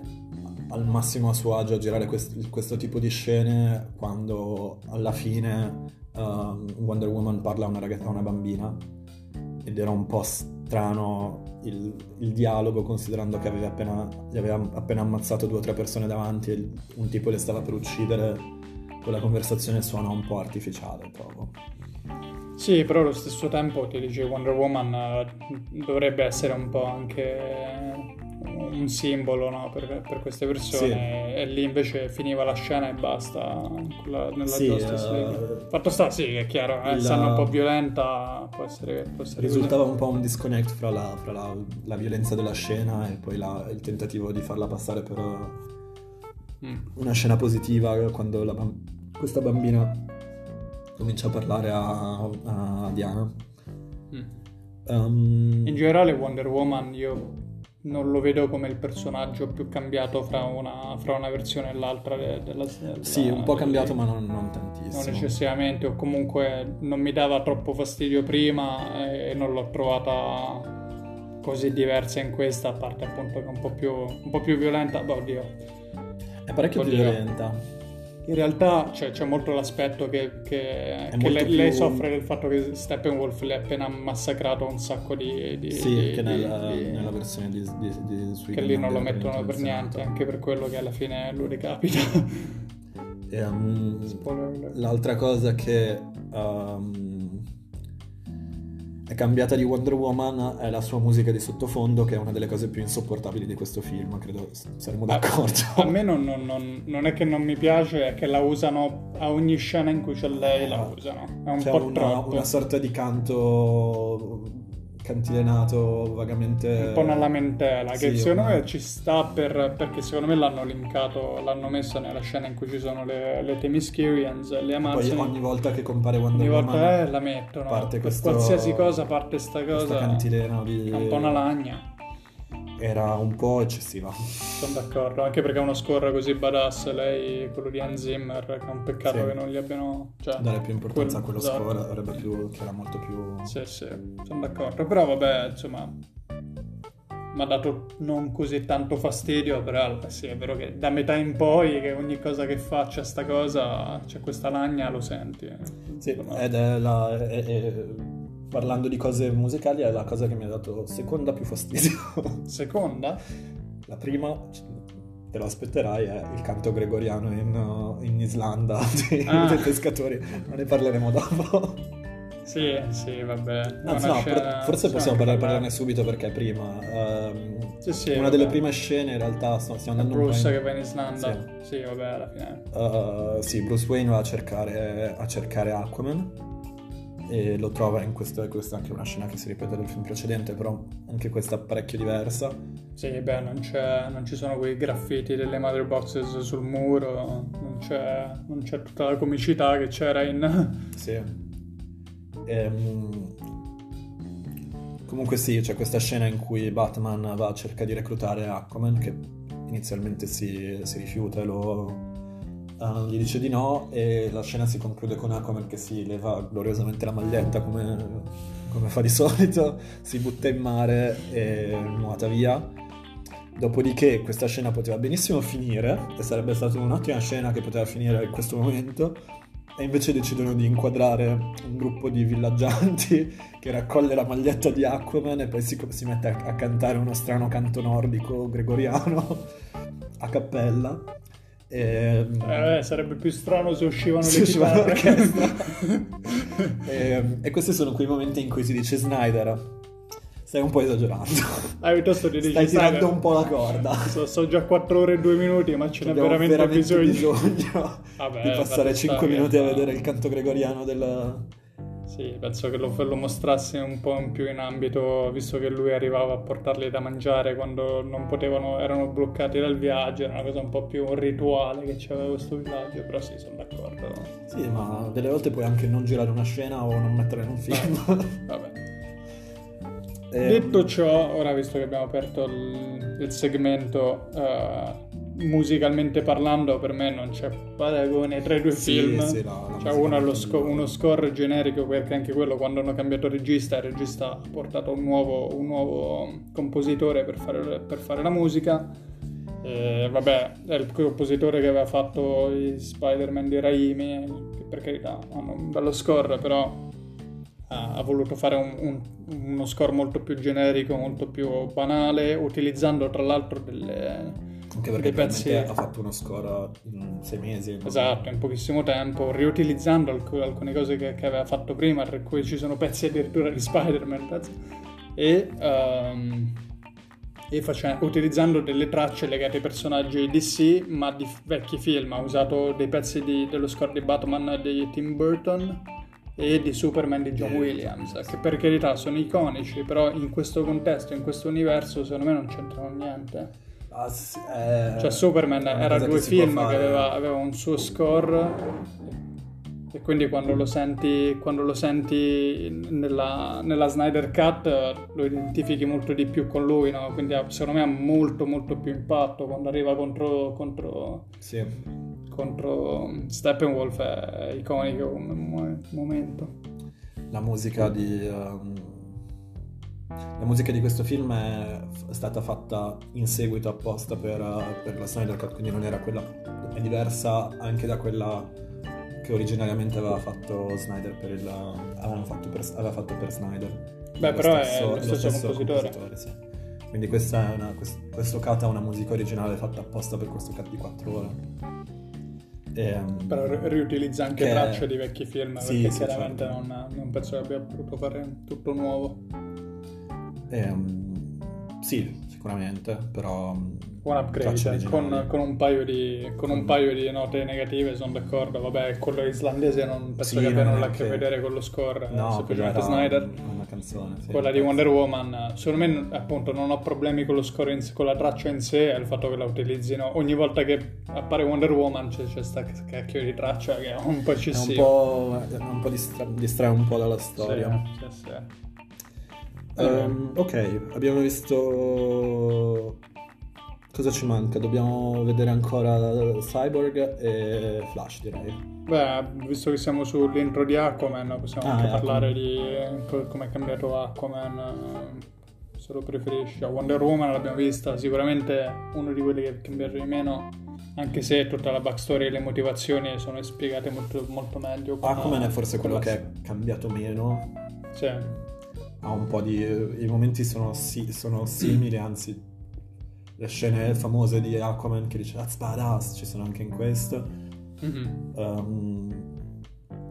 al massimo a suo agio a girare quest- questo tipo di scene quando alla fine ehm, Wonder Woman parla a una ragazza, a una bambina ed era un po' strano il, il dialogo considerando che aveva appena, gli aveva appena ammazzato due o tre persone davanti e un tipo le stava per uccidere. Quella conversazione suona un po' artificiale, trovo. Sì, però allo stesso tempo ti dice Wonder Woman eh, dovrebbe essere un po' anche un simbolo no, per, per queste persone e lì invece finiva la scena e basta quella- nella Sì, eh, League. Fatto sta, sì, è chiaro, eh, essendo un po' violenta può essere, può essere. Risultava un po' un disconnect fra la, fra la- la violenza della scena e poi la- il tentativo di farla passare per Mm. una scena positiva quando la bam- questa bambina comincia a parlare a, a Diana. Mm. Um, In generale Wonder Woman io non lo vedo come il personaggio più cambiato fra una, fra una versione e l'altra de- della, della sì, un po' cambiato, ma non, non Non tantissimo. eccessivamente, o comunque non mi dava troppo fastidio prima e non l'ho trovata così diversa in questa, a parte appunto che è un po' più, un po' più violenta. Beh, oddio. È parecchio più violenta. In realtà c'è, c'è molto l'aspetto che, che- che molto lei, più- lei soffre del fatto che Steppenwolf le ha appena massacrato un sacco di... di- Sì, di- che nella, di- nella versione di, di, di Sweet che lì non lo mettono per niente, anche per quello che alla fine lo decapita. E, um. L'altra cosa che um, è cambiata di Wonder Woman è la sua musica di sottofondo, che è una delle cose più insopportabili di questo film, credo saremo d'accordo. A me non, non- non- non è che non mi piace, è che la usano a ogni scena in cui c'è lei, la usano. È un C'è po' una, troppo. una sorta di canto cantilenato vagamente... un po' una lamentela che Sì, secondo una- me ci sta per, perché secondo me l'hanno linkato, l'hanno messo nella scena in cui ci sono le, le Themyscirians, le Poi Amazzoni. ogni volta che compare Wonder Ogni Woman volta eh, la mettono. parte questo- qualsiasi cosa parte sta questa cosa. cantilena di... È un po' una lagna. Era un po' eccessiva. Sono d'accordo, anche perché uno score così badass, lei, quello di Hans Zimmer, che è un peccato Sì. che non gli abbiano... Cioè, Dare più importanza a quello esatto. score avrebbe più, che era molto più... Sì, sì, sono d'accordo. Però vabbè, insomma, mi ha dato non così tanto fastidio, però eh, sì, è vero che da metà in poi, che ogni cosa che faccia sta cosa, c'è questa lagna, lo senti. Sì, Insomma, ed è la... è- è- parlando di cose musicali è la cosa che mi ha dato seconda più fastidio. Seconda? La prima, te lo aspetterai, è il canto gregoriano in, uh, in Islanda dei, Ah. dei pescatori, ma ne parleremo dopo. Sì, sì, vabbè. Anzi no, scena- forse sì, possiamo anche parlar- per- parlarne subito perché è prima. Ehm, Sì, sì, una vabbè. delle prime scene in realtà stiamo andando un po' Bruce in- che va in Islanda. Sì. vabbè, alla fine. Uh, sì, Bruce Wayne va a cercare, a cercare Aquaman e lo trova in questo, questa è anche una scena che si ripete del film precedente, però anche questa parecchio diversa. Sì, beh, non, c'è, non ci sono quei graffiti delle mother boxes sul muro, non c'è, non c'è tutta la comicità che c'era in... Sì. Ehm, comunque sì, c'è questa scena in cui Batman va a cercare di reclutare Aquaman che inizialmente si, si rifiuta e lo... eh, gli dice di no e la scena si conclude con Aquaman che si leva gloriosamente la maglietta come, come fa di solito, si butta in mare e nuota via. Dopodiché questa scena poteva benissimo finire e sarebbe stata un'ottima scena che poteva finire in questo momento e invece decidono di inquadrare un gruppo di villaggianti che raccoglie la maglietta di Aquaman e poi si, si mette a, a cantare uno strano canto nordico gregoriano a cappella. E, Eh, sarebbe più strano se uscivano Si le usciva chitarre. l'orchestra. e, e questi sono quei momenti in cui si dice Snyder, stai un po' esagerando. Ah, piuttosto ti dici, Stai tirando un po' la corda. So, so già 4 ore e 2 minuti, ma ce n'è Abbiamo veramente, bisogno. bisogno Vabbè, di passare basta 5 che- minuti a vedere il canto gregoriano del... Sì, penso che lo, lo mostrassi un po' in più in ambito, visto che lui arrivava a portarli da mangiare quando non potevano, erano bloccati dal viaggio, era una cosa un po' più un rituale che c'aveva questo villaggio, però sì, sono d'accordo. Sì, ma delle volte puoi anche non girare una scena o non metterla in un film. Vabbè. Eh, Detto ciò, ora visto che abbiamo aperto il, il segmento eh, musicalmente parlando, per me non c'è paragone tra i due Sì, film. sì, la C'è musica uno, allo sco- uno score generico perché anche quello quando hanno cambiato regista, il regista ha portato un nuovo, un nuovo compositore per fare, per fare la musica. E, vabbè, è il compositore che aveva fatto i Spider-Man di Raimi, che per carità hanno un bello score, però ha, ha voluto fare un- un- uno score molto più generico, molto più banale, utilizzando tra l'altro delle, anche perché pezzi... ha fatto uno score in sei mesi. Esatto, in pochissimo tempo, riutilizzando alc- alcune cose che, che aveva fatto prima, tra cui ci sono pezzi addirittura di Spider-Man, pezzi- e, ehm, e face- utilizzando delle tracce legate ai personaggi DC, ma di f- vecchi film. Ha usato dei pezzi di- dello score di Batman di Tim Burton e di Superman di John Eh, Williams, che per carità sono iconici, però in questo contesto, in questo universo, secondo me non c'entrano niente. Ah, sì, eh, Cioè Superman era due film che aveva, aveva un suo score e quindi quando lo senti, quando lo senti nella, nella Snyder Cut lo identifichi molto di più con lui, no? quindi ha- secondo me ha molto molto più impatto quando arriva contro, contro, Sì. contro Steppenwolf è iconico come mo- momento. La musica di... ehm, la musica di questo film è stata fatta in seguito apposta per, per la Snyder Cut, quindi non era quella... è diversa anche da quella che originariamente aveva fatto Snyder per il... avevano fatto per, aveva fatto per Snyder. Beh, però è lo stesso compositore. sì. Quindi questa è una, quest- questo cut ha una musica originale fatta apposta per questo cut di 4 ore. Ehm, Però ri- riutilizza anche Che- tracce di vecchi film Sì, perché sì, chiaramente certo. non, non penso che abbia potuto fare tutto nuovo. Ehm, sì, sicuramente, però... Buon upgrade, tracce eh, con, con un paio di, con un paio di note negative sono d'accordo. Vabbè, quello islandese non penso Sì, che abbia nulla a che vedere con lo score, eh, No, quella semplicemente Snyder. una canzone. sì. Quella di Wonder Woman, eh, secondo me appunto non ho problemi con lo score in con la traccia in sé, è il fatto che la utilizzino ogni volta che appare Wonder Woman c'è, c'è sta cacchio di traccia che è un po' È un po', un po distra- distrae un po' dalla Sì, storia. sì, sì. Um, ok, abbiamo visto... Cosa ci manca? Dobbiamo vedere ancora Cyborg e Flash, direi. Beh, visto che siamo sull'intro di Aquaman, possiamo Ah, anche parlare di co- come è cambiato Aquaman, eh, se lo preferisci. Wonder Woman l'abbiamo vista, sicuramente uno di quelli che è cambiato di meno, anche se tutta la backstory e le motivazioni sono spiegate molto, molto meglio. Aquaman è forse quello la- che è cambiato meno. Sì. Ha un po' di... I momenti sono, si- sono simili, anzi... Le scene famose di Aquaman che dice That's badass ci sono anche in questo. Mhm. Um,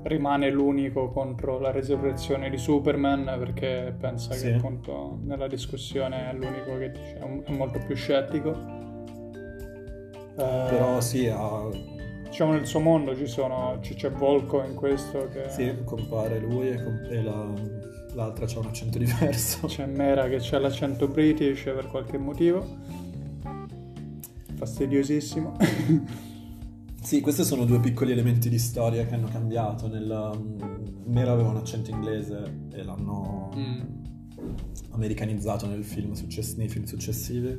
Rimane l'unico contro la resurrezione di Superman perché pensa Sì. che appunto nella discussione è l'unico che dice, è molto più scettico. Eh, però sì, ha- Diciamo nel suo mondo ci sono, ci- c'è Volko in questo che sì, compare lui e, com- e la- l'altra c'ha un accento diverso. c'è Mera che c'ha l'accento british per qualche motivo. Fastidiosissimo. Sì, questi sono due piccoli elementi di storia che hanno cambiato. Nella... Mera aveva un accento inglese e l'hanno Mm. americanizzato nel film success- nei film successivi.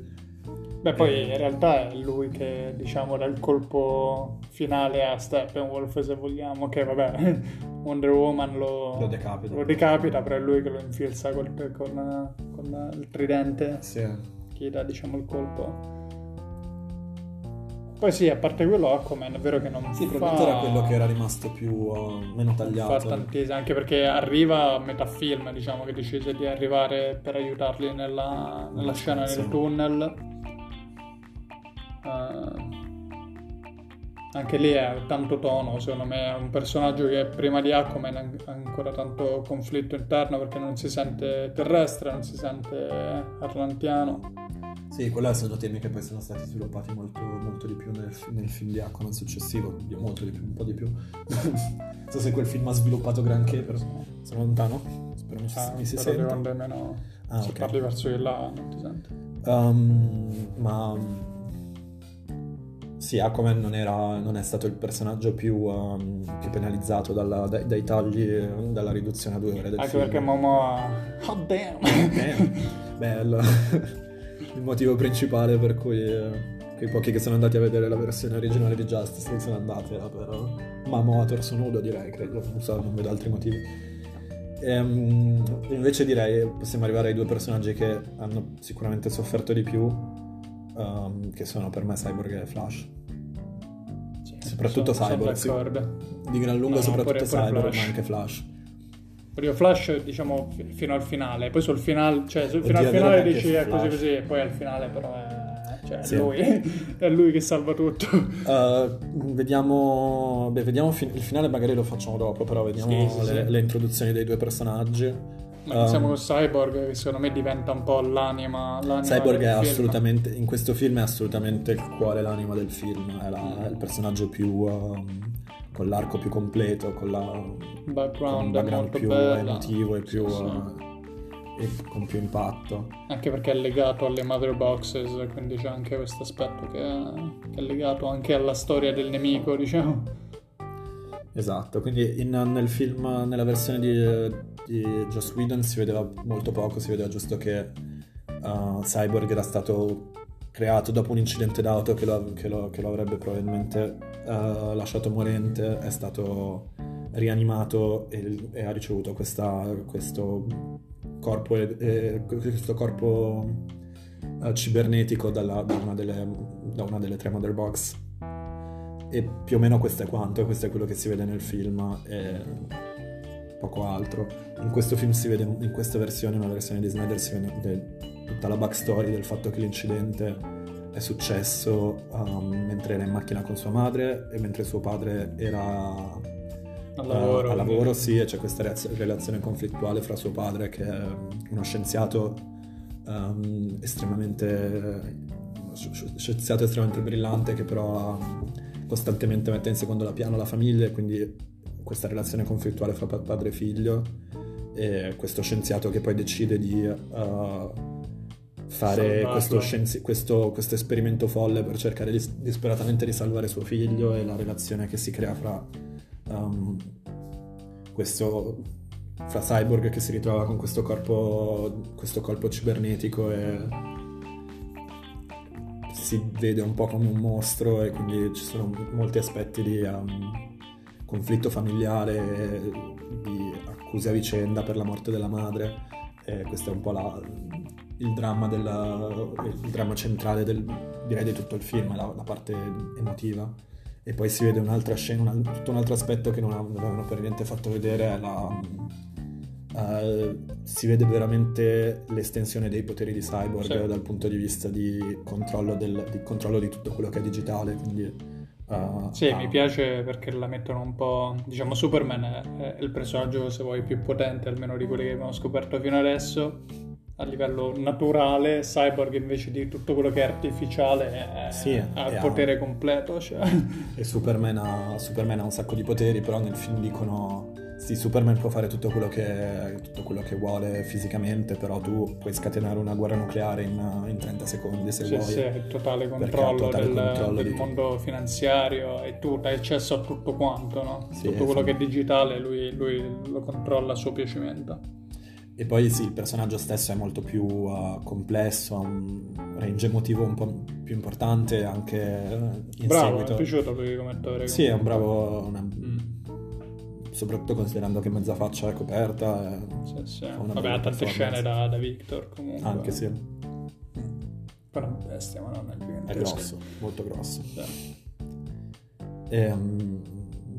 Beh, poi in realtà è lui che, diciamo, dà il colpo finale a Steppenwolf, se vogliamo, che vabbè, Wonder Woman lo, Lo decapita. lo decapita, però è lui che lo infilza col- con, con il tridente, Sì. che dà, diciamo, il colpo. Poi sì, a parte quello, Aquaman è vero che non Sì, fa... probabilmente era quello che era rimasto più uh, meno tagliato. fa tantissimo, anche perché arriva a metà film, diciamo, che decise di arrivare per aiutarli nella, nella scena Sì. del tunnel. Eh, anche lì è tanto tono, secondo me è un personaggio che prima di Aquaman ha ancora tanto conflitto interno perché non si sente terrestre, non si sente atlantiano. Sì, quelli sono temi che poi sono stati sviluppati molto, molto di più nel, nel film di Aquaman successivo, molto di più, un po' di più. non so se quel film ha sviluppato granché, però sono lontano, spero mi, si- Ah, mi si senta. secondo me no. Ah, Se ok. parli verso di là non ti sente. Um, ma sì, Aquaman non, era, non è stato il personaggio più, um, più penalizzato dalla- dai, dai tagli, eh, dalla riduzione a due ore del Anche film. perché Momo ha... Oh damn! Eh, bello. il motivo principale per cui eh, quei pochi che sono andati a vedere la versione originale di Justice League sono andati era per Mamo a torso nudo, direi, credo. Non so, non vedo altri motivi. Ehm, invece direi possiamo arrivare ai due personaggi che hanno sicuramente sofferto di più, ehm, che sono per me Cyborg e Flash. Soprattutto Sono- sono Cyborg, sì. d'accordo. Di gran lunga No, no, soprattutto pure- pure Cyborg, Flash. ma anche Flash. Io Flash, diciamo, fi- fino al finale. Poi sul finale, cioè, sul, Oddio, finale dici è così così, e poi al finale però è... Cioè, Sì. lui. è lui che salva tutto. Uh, vediamo, beh, vediamo fi- il finale, magari lo facciamo dopo, però vediamo Sì, sì, le, sì. le introduzioni dei due personaggi. Ma iniziamo Um, con Cyborg, che secondo me diventa un po' l'anima. l'anima Cyborg è film. assolutamente, in questo film è assolutamente il cuore, l'anima del film, è, la- è il personaggio più, um, con l'arco più completo, con, la, con un Background, background molto più bello. emotivo e più, Sì, sì. uh, e con più impatto. Anche perché è legato alle mother boxes, quindi c'è anche questo aspetto che è, che è legato anche alla storia del nemico, diciamo. Esatto, quindi in- nel film, nella versione di, di Joss Whedon si vedeva molto poco, si vedeva giusto che uh, Cyborg era stato creato dopo un incidente d'auto che lo, che lo- che lo avrebbe probabilmente uh, lasciato morente, è stato rianimato e, e ha ricevuto questa- questo corpo, eh, questo corpo uh, cibernetico dalla- da, una delle, da una delle tre mother box. E più o meno questo è quanto, questo è quello che si vede nel film e poco altro. In questo film si vede, in questa versione, una versione di Snyder, si vede tutta la backstory del fatto che l'incidente è successo um, mentre era in macchina con sua madre e mentre suo padre era Al uh, lavoro. a lavoro, sì, e c'è questa reaz- relazione conflittuale fra suo padre che è uno scienziato um, estremamente sci- scienziato estremamente brillante che però ha- costantemente mette in secondo piano la famiglia e quindi questa relazione conflittuale fra pa- padre e figlio e questo scienziato che poi decide di uh, fare questo, scienzi- questo- questo esperimento folle per cercare dis- disperatamente di salvare suo figlio e la relazione che si crea fra um, questo fra Cyborg che si ritrova con questo corpo, questo corpo cibernetico e si vede un po' come un mostro e quindi ci sono molti aspetti di um, conflitto familiare, di accuse a vicenda per la morte della madre e questo è un po' la, il, dramma della, il dramma centrale del, direi di tutto il film, la, la parte emotiva e poi si vede un'altra scena, un, tutto un altro aspetto che non avevano per niente fatto vedere, la, uh, si vede veramente l'estensione dei poteri di Cyborg sì. dal punto di vista di controllo, del, di controllo, di tutto quello che è digitale, quindi... Uh, sì, uh, mi piace perché la mettono un po'. Diciamo, Superman è, è, il personaggio, se vuoi, più potente, almeno di quelli che abbiamo scoperto fino adesso a livello naturale, Cyborg invece di tutto quello che è artificiale è, sì, ha il potere completo. Cioè. E Superman ha, Superman ha, un sacco di poteri, però nel film dicono sì, Superman può fare tutto quello che, tutto quello che vuole fisicamente, però tu puoi scatenare una guerra nucleare in, in 30 secondi se sì, vuoi. Sì, il totale controllo totale del, controllo del mondo finanziario e tu hai accesso a tutto quanto, no? Sì, tutto quello che è digitale lui, lui lo controlla a suo piacimento. E poi sì, il personaggio stesso è molto più uh, complesso, ha un range emotivo un po' più importante anche uh, in bravo, seguito. mi è piaciuto lui come attore. Sì, è un bravo... Una, mm. Soprattutto considerando che mezza faccia è coperta. È, sì, sì. Vabbè, ha tante scene da, da, Victor comunque. Anche sì. Però è bestia, ma non è gigantesco. È grosso, molto grosso. Sì. E, um,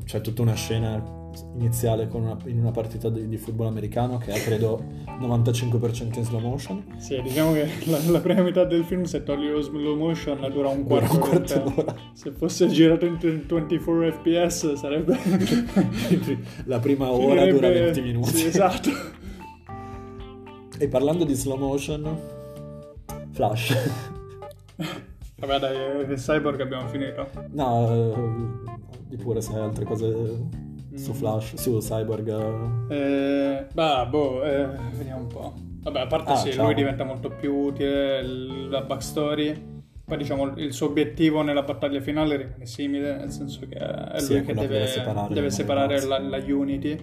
c'è tutta una scena iniziale una, in una partita di, di, football americano che è credo 95% in slow motion. Sì, diciamo che la, la prima metà del film se togli lo slow motion dura un quarto, dura un quarto d'ora. Se fosse girato in 24 fps sarebbe... la prima ora Finirebbe... dura 20 minuti. Sì, esatto. e parlando di slow motion, Flash. Vabbè dai, Cyborg abbiamo finito. No, uh, di pure se hai altre cose su. Flash, su Cyborg? Eh, bah, boh, eh, vediamo un po'. Vabbè, a parte ah, sì, ciao. lui diventa molto più utile, la backstory. Poi diciamo il suo obiettivo nella battaglia finale rimane simile, nel senso che è sì, lui che deve, deve separare, deve separare la, la Unity,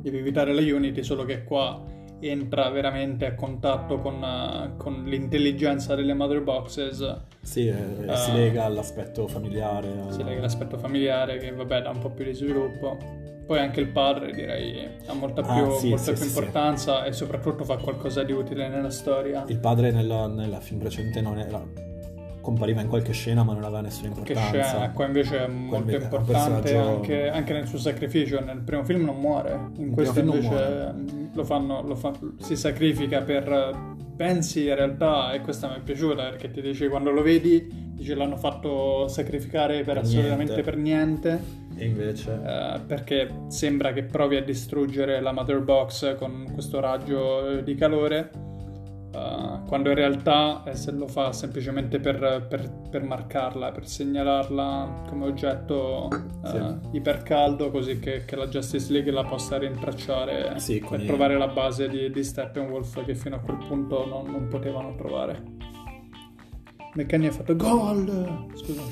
deve evitare la Unity, solo che qua entra veramente a contatto con, uh, con l'intelligenza delle mother boxes. Sì, uh, si lega all'aspetto familiare. Si lega all'aspetto familiare che vabbè dà un po' più di sviluppo. Poi anche il padre direi ha molta ah, più, ah, sì, molta sì, più sì, importanza e soprattutto fa qualcosa di utile nella storia. Il padre nella, nella film precedente non era compariva in qualche scena ma non aveva nessuna importanza. Che scena, qua invece è molto invece importante personaggio... anche, anche, nel suo sacrificio, nel primo film non muore, in questo invece lo fanno, lo fa, si sacrifica per... Pensi in realtà, e questa mi è piaciuta perché ti dice quando lo vedi, dice l'hanno fatto sacrificare per, per assolutamente niente. per niente. E invece? Uh, perché sembra che provi a distruggere la mother box con questo raggio di calore Uh, quando in realtà eh, se lo fa semplicemente per, per, per, marcarla, per segnalarla come oggetto uh, sì. ipercaldo, così che, che, la Justice League la possa rintracciare sì, per trovare la base di, di Steppenwolf che fino a quel punto non, non potevano trovare. Meccani ha fatto gol! Scusa.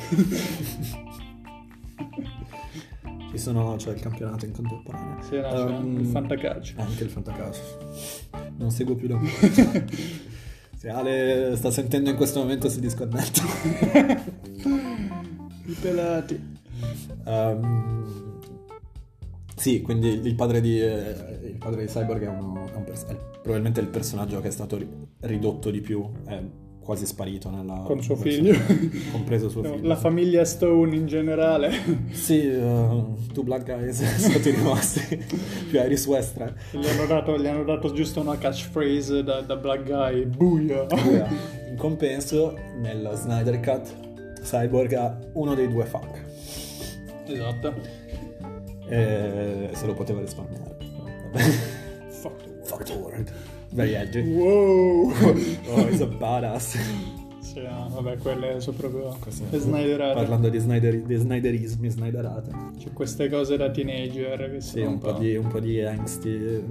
Ci sono, c'è il campionato in contemporanea. Sì, no, um, il fantacalcio. Anche il fantacalcio. Non seguo più da Se Ale sta sentendo in questo momento si disconnette. I pelati. Um, sì, quindi il padre di, eh, il padre di Cyborg è, uno, è, un, è probabilmente il personaggio che è stato ridotto di più. È quasi sparito nella, con suo figlio. compreso suo figlio. la famiglia Stone in generale. Sì uh, tu Black Guys sono stati rimasti più Iris Westra gli hanno, dato, gli hanno dato giusto una catchphrase da, da Black Guy. Buia. In compenso nel Snyder Cut Cyborg ha uno dei due fuck. Esatto. E se lo poteva risparmiare. Fuck the world. Very edgy. Wow! oh, he's a badass. Sì, no, vabbè, quelle sono proprio Questo, sniderate. Parlando di, snider, di sniderismi, sniderate. C'è queste cose da teenager che sì, un, un, po di, un po' di angsti.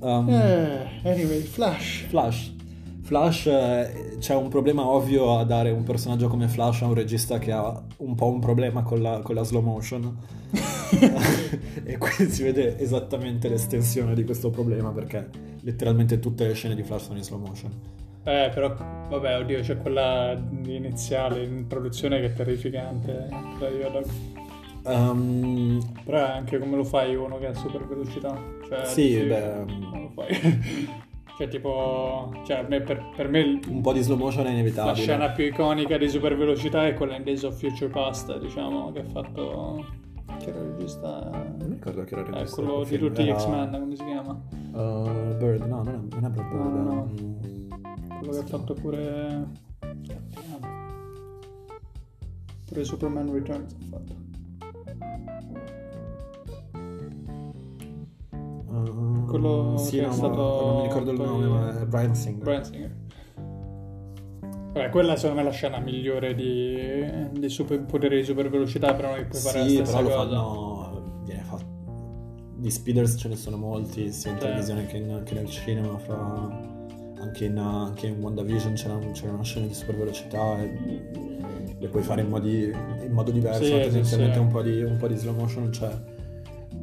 um, eh, anyway, Flash. Flash. Flash eh, c'è un problema ovvio a dare un personaggio come Flash a un regista che ha un po' un problema con la, con la slow motion. E qui si vede esattamente l'estensione di questo problema perché letteralmente tutte le scene di Flash sono in slow motion. Eh però vabbè oddio c'è quella iniziale in produzione che è terrificante um, però anche come lo fai uno che ha super velocità cioè, sì beh come lo fai Cioè, tipo, cioè, per, per, me un po' di slow motion è inevitabile. La scena più iconica di super velocità è quella in Days of Future Past, diciamo, che ha fatto. Che era il regista. Non mi ricordo che era il regista. È quello di tutti gli X-Men, come si chiama? Uh, Bird, no, non è, non è Bird. No, no, no. Quello che ha fatto pure. Pure Superman Returns ha fatto. Uh, quello sì, che no, è stato non mi ricordo il nome, ma è Brian Singer. Brian Singer. Vabbè, quella secondo me è la scena migliore di, di super, potere di super velocità, però non puoi fare sì, la stessa però cosa. lo fanno... Viene fatto... Di speeders ce ne sono molti, sia in Sì. televisione che, in- che nel cinema. Fra... Anche, in, anche in WandaVision c'era, c'era una scena di super velocità e le puoi fare in, modi- in modo diverso, Sì, ma sì, tendenzialmente sì. Un, po di, un po' di slow motion c'è.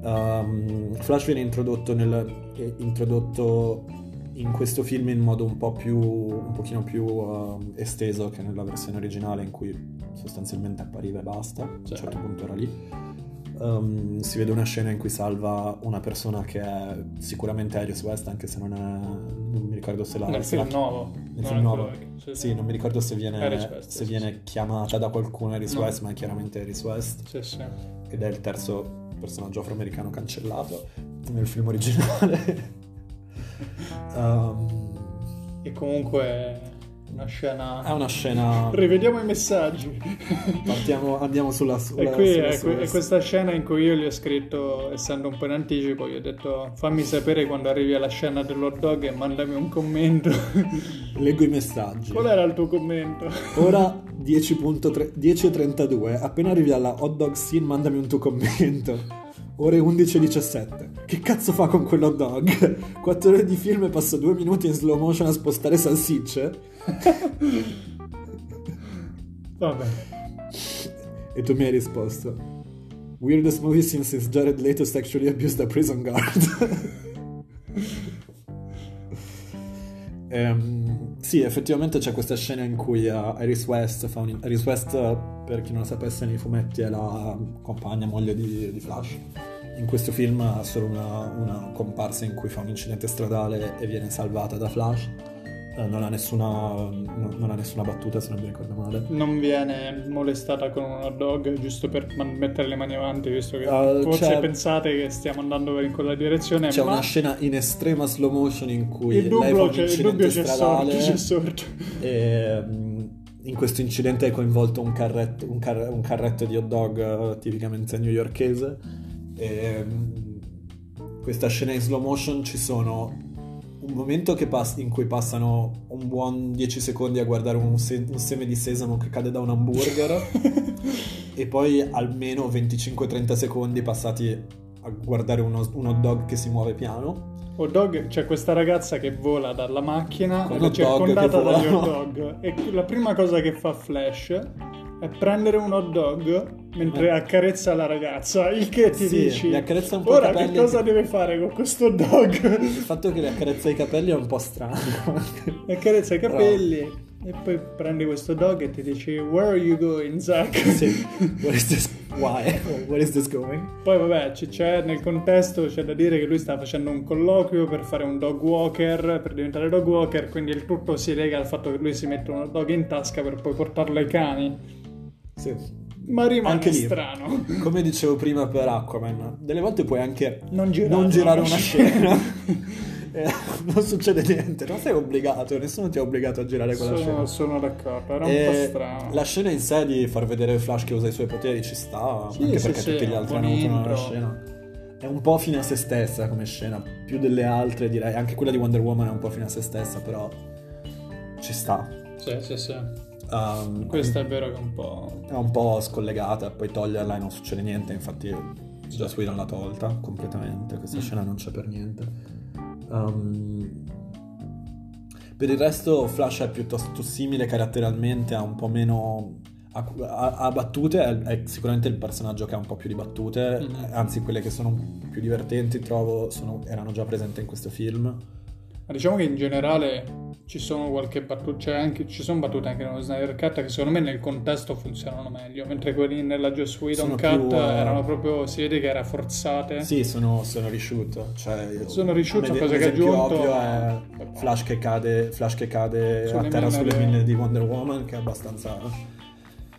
Um, Flash viene introdotto, nel, eh, introdotto in questo film in modo un po' più un pochino più um, esteso che nella versione originale in cui sostanzialmente appariva e basta a un Sì. certo punto era lì Um, si vede una scena in cui salva una persona che è sicuramente Iris West anche se non è non mi ricordo se la Nel se la- film nuovo. nel film nuovo vecchio. sì non mi ricordo se viene, West, se sì, viene chiamata da qualcuno Iris No. West ma è chiaramente Iris West Sì, sì. ed è il terzo personaggio afroamericano cancellato nel film originale. Um, E comunque una scena... è una scena. Rivediamo i messaggi. Partiamo, andiamo sulla. sulla E qui sulla- è, sulla- è questa scena in cui io gli ho scritto, essendo un po' in anticipo, gli ho detto fammi sapere quando arrivi alla scena dell'hot dog e mandami un commento. Leggo i messaggi. Qual era il tuo commento? Ora 10.3 10.32. Appena arrivi alla hot dog scene, mandami un tuo commento. Ore 11.17. Che cazzo fa con quell'hot dog? 4 ore di film e passa 2 minuti in slow motion a spostare salsicce? Vabbè. E tu mi hai risposto. Weirdest movie since since Jared Leto sexually abused a prison guard. Ehm, sì, effettivamente c'è questa scena in cui uh, Iris West fa un... Iris West, per chi non lo sapesse, nei fumetti è la compagna, moglie di, di Flash. In questo film ha solo una, una comparsa in cui fa un incidente stradale e viene salvata da Flash. Eh, non, ha nessuna, non- ha nessuna battuta, se non mi ricordo male. Non viene molestata con un hot dog giusto per man- mettere le mani avanti, visto che Uh, forse c'è- pensate che stiamo andando in quella direzione. C'è ma una scena in estrema slow motion in cui il lei dubbio, c'è, il dubbio c'è sorto, c'è sorto. e mm, in questo incidente è coinvolto un carretto, un car- un carretto di hot dog eh, tipicamente newyorkese e mm, questa scena in slow motion ci sono un momento pass- in cui passano un buon 10 secondi a guardare un, se- un seme di sesamo che cade da un hamburger e poi almeno 25-30 secondi passati a guardare uno, un hot dog che si muove piano Hot dog, c'è questa ragazza che vola dalla macchina Con è dog circondata dagli hot dog. E la prima cosa che fa Flash è prendere un hot dog mentre Eh. accarezza la ragazza. Il che ti Sì, dici? le accarezza un po' i Ora che capelli cosa deve fare con questo dog? il fatto che le accarezza i capelli è un po' strano Le accarezza i capelli e poi prendi questo dog e ti dici Where are you going, Zach? Sì. What is this? Why? Where is this going? Poi vabbè, c'è nel contesto c'è da dire che lui sta facendo un colloquio per fare un dog walker, per diventare dog walker, quindi il tutto si lega al fatto che lui si mette un dog in tasca per poi portarlo ai cani. Sì. Ma rimane Anche lì. strano. Come dicevo prima per Aquaman, delle volte puoi anche Non girare, non girare una scena. Eh, non succede niente, non sei obbligato, nessuno ti ha obbligato a girare quella Sono, scena. sono d'accordo, era un E po' strano. la scena in sé di far vedere Flash che usa i suoi poteri ci sta, Sì, anche sì, perché sì, tutti gli altri hanno avuto una scena. È un po' fine a se stessa come scena, più delle altre direi, anche quella di Wonder Woman è un po' fine a se stessa, però ci sta. Sì, sì, sì. Um, Questo è vero che è un po'... è un po' scollegata, poi toglierla e non succede niente, infatti Joss Whedon l'ha tolta completamente, questa Mm. scena non c'è per niente. Um, Per il resto Flash è piuttosto simile caratterialmente, ha un po' meno... A, battute è, è, sicuramente il personaggio che ha un po' più di battute, mm-hmm. anzi quelle che sono più divertenti trovo sono, erano già presenti in questo film. Ma diciamo che in generale ci sono qualche battuta, cioè anche, ci sono battute anche nello Snyder Cut che secondo me nel contesto funzionano meglio, mentre quelli nella Joss Whedon Cut più, uh... erano proprio, si vede che era forzate. Sì, sono, sono risciutto. Cioè, sono risciutto, una cosa che aggiunto... ovvio è Flash che cade, Flash che cade a terra sulle mine di Wonder Woman, che è abbastanza...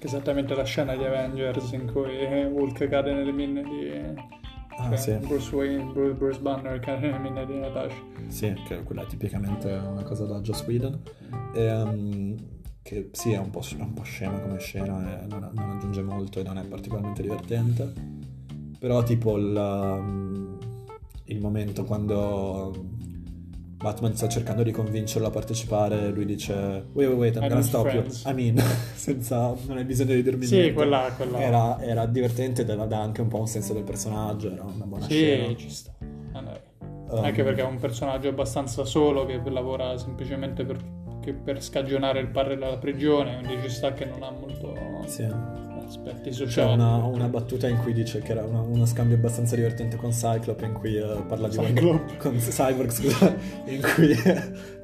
Esattamente la scena di Avengers in cui Hulk cade nelle mine di Ah, cioè, sì. Bruce Wayne, Bruce, Bruce Banner, Carmine di Natasha. Sì, che quella è tipicamente una cosa da Joss Whedon. E, um, che sì, è un po', un po scema come scena, non, non, aggiunge molto e non è particolarmente divertente. Però tipo il, il momento quando Batman sta cercando di convincerlo a partecipare, lui dice wait wait wait I'm gonna stop friends. you I mean senza non hai bisogno di dirmi sì, niente. quella, quella... Era, era divertente dà anche un po' un senso del personaggio era una buona sì, scena sì ci sta. Um, anche perché è un personaggio abbastanza solo che lavora semplicemente per, per scagionare il padre dalla prigione quindi ci sta che non ha molto sì aspetti sociali. C'è una, una, battuta in cui dice che era una, uno scambio abbastanza divertente con Cyclope in cui uh, parla di Wonder, con Cyborg, scusa, in cui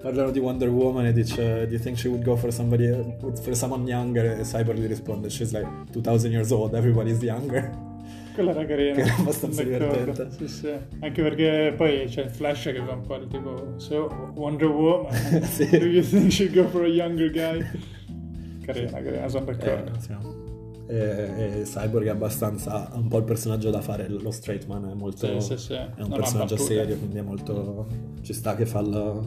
parlano di Wonder Woman e dice Do you think she would go for somebody for someone younger? E Cyborg gli risponde She's like 2000 years old, everybody's younger. Quella era carina. Che era abbastanza divertente. Sì, sì. Anche perché poi c'è il Flash che fa un po' il tipo So, Wonder Woman, sì. do you think she'd go for a younger guy? Carina, carina, sono d'accordo. Eh, sì e, e Cyborg è abbastanza un po' il personaggio da fare lo straight man è molto sì, sì, sì. è un non personaggio serio quindi è molto ci sta che fa il,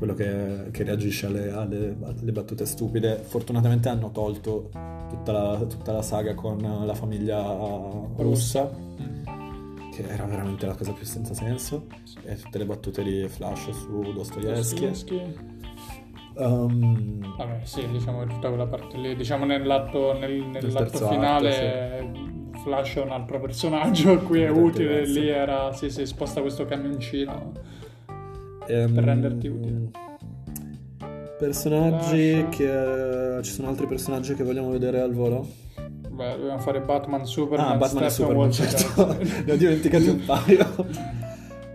quello che, che reagisce alle, alle, alle, battute stupide. Fortunatamente hanno tolto tutta la, tutta la saga con la famiglia russa che era veramente la cosa più senza senso. E tutte le battute di Flash su Dostoevsky, Dostoevsky Um, Vabbè, sì, diciamo tutta quella parte lì. Diciamo nell'atto, nel, nell'atto finale atto, sì. Flash è un altro personaggio a cui è utile. Lì era, sì, si sposta questo camioncino um, per renderti utile. Personaggi Flash. che... Ci sono altri personaggi che vogliamo vedere al volo? Beh, dobbiamo fare Batman, Superman, ah, Batman e Superman, certo. ne ho dimenticati un paio.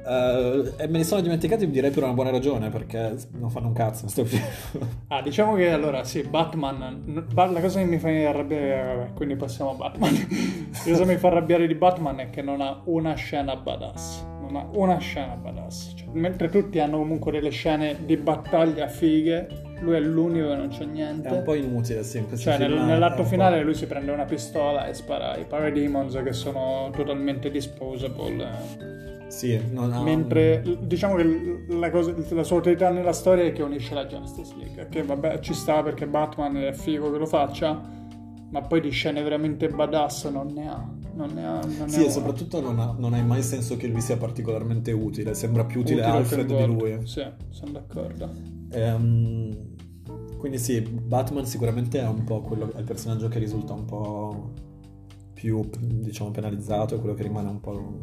Uh, e me ne sono dimenticati direi per una buona ragione perché non fanno un cazzo sto film. ah diciamo che allora sì Batman la cosa che mi fa arrabbiare vabbè, quindi passiamo a Batman. La cosa che mi fa arrabbiare di Batman è che non ha una scena badass non ha una scena badass. Cioè, mentre tutti hanno comunque delle scene di battaglia fighe lui è l'unico che non c'è niente. È un po' inutile sì cioè nel, nell'atto finale lui si prende una pistola e spara i Parademons che sono totalmente disposable sì, ha... Mentre diciamo che la, cosa, la sua utilità nella storia è che unisce la Justice League, che vabbè ci sta perché Batman è figo che lo faccia, ma poi di scene veramente badass non ne ha. Non ne ha non sì, ne e soprattutto non ha, non ha, mai senso che lui sia particolarmente utile, sembra più utile, utile Alfred di lui. Sì, sono d'accordo. Ehm, quindi sì, Batman sicuramente è un po' quello, è il personaggio che risulta un po' più, diciamo, penalizzato, è quello che rimane un po'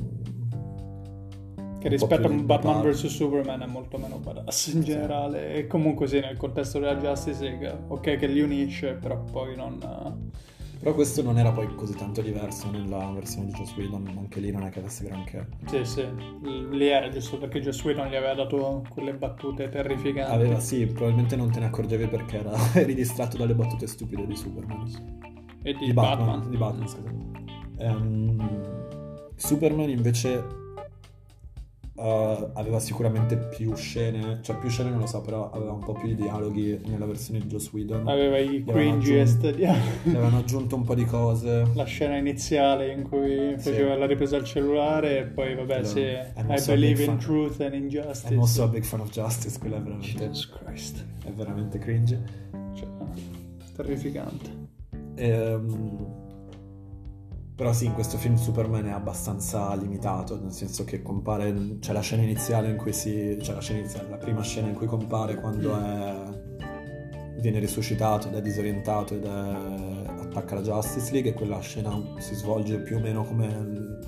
che rispetto a Batman vs Superman è molto meno badass in generale. E comunque sì nel contesto della Justice League ok che li unisce però poi non però questo non era poi così tanto diverso nella versione di Joss Whedon anche lì non è che avesse granché. Sì sì. Lì era giusto perché Joss Whedon gli aveva dato quelle battute terrificanti. Aveva sì probabilmente non te ne accorgevi perché era, eri distratto dalle battute stupide di Superman. E di, di Batman, Batman. di Batman scusa um, Superman invece Uh, aveva sicuramente più scene, cioè più scene non lo so, però aveva un po' più di dialoghi nella versione di Joss Whedon. Aveva i cringiest dialoghi. avevano aggiunto un po' di cose. La scena iniziale in cui faceva sì. la ripresa al cellulare e poi vabbè allora, sì, I believe in truth and in justice. I'm also a big fan of justice, quella è veramente... Jesus Christ. È veramente cringe. Cioè, terrificante. Ehm... Però sì, in questo film Superman è abbastanza limitato, nel senso che compare, c'è la scena iniziale in cui si, c'è la scena iniziale, la prima scena in cui compare quando è, viene risuscitato ed è disorientato ed è, attacca la Justice League e quella scena si svolge più o meno come,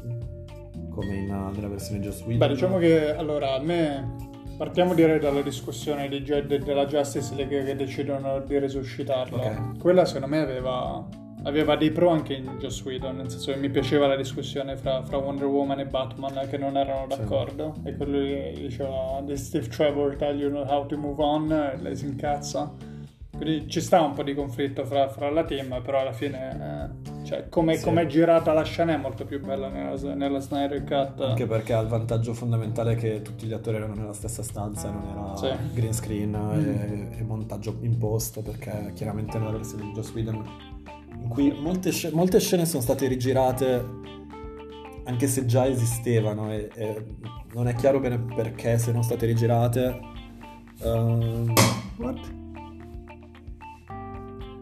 come in, nella versione Just Whedon. Beh, diciamo che allora a me Partiamo direi dalla discussione di, della Justice League che decidono di resuscitarlo. Okay. Quella secondo me aveva, aveva, dei pro anche in Joss Whedon, nel senso che mi piaceva la discussione fra, fra Wonder Woman e Batman che non erano d'accordo. Sì. E quello diceva, The Steve Trevor tell you how to move on, e lei si incazza. Quindi ci sta un po' di conflitto fra, fra la team, però alla fine, eh, cioè, come sì. è girata la scena è molto più bella nella, nella, Snyder Cut. Anche perché ha il vantaggio fondamentale che tutti gli attori erano nella stessa stanza, non era sì. green screen mm. e, e, montaggio imposto, perché chiaramente nella versione di Joss Whedon, cui molte, molte scene sono state rigirate anche se già esistevano e, e, non è chiaro bene perché siano state rigirate. Uh, what?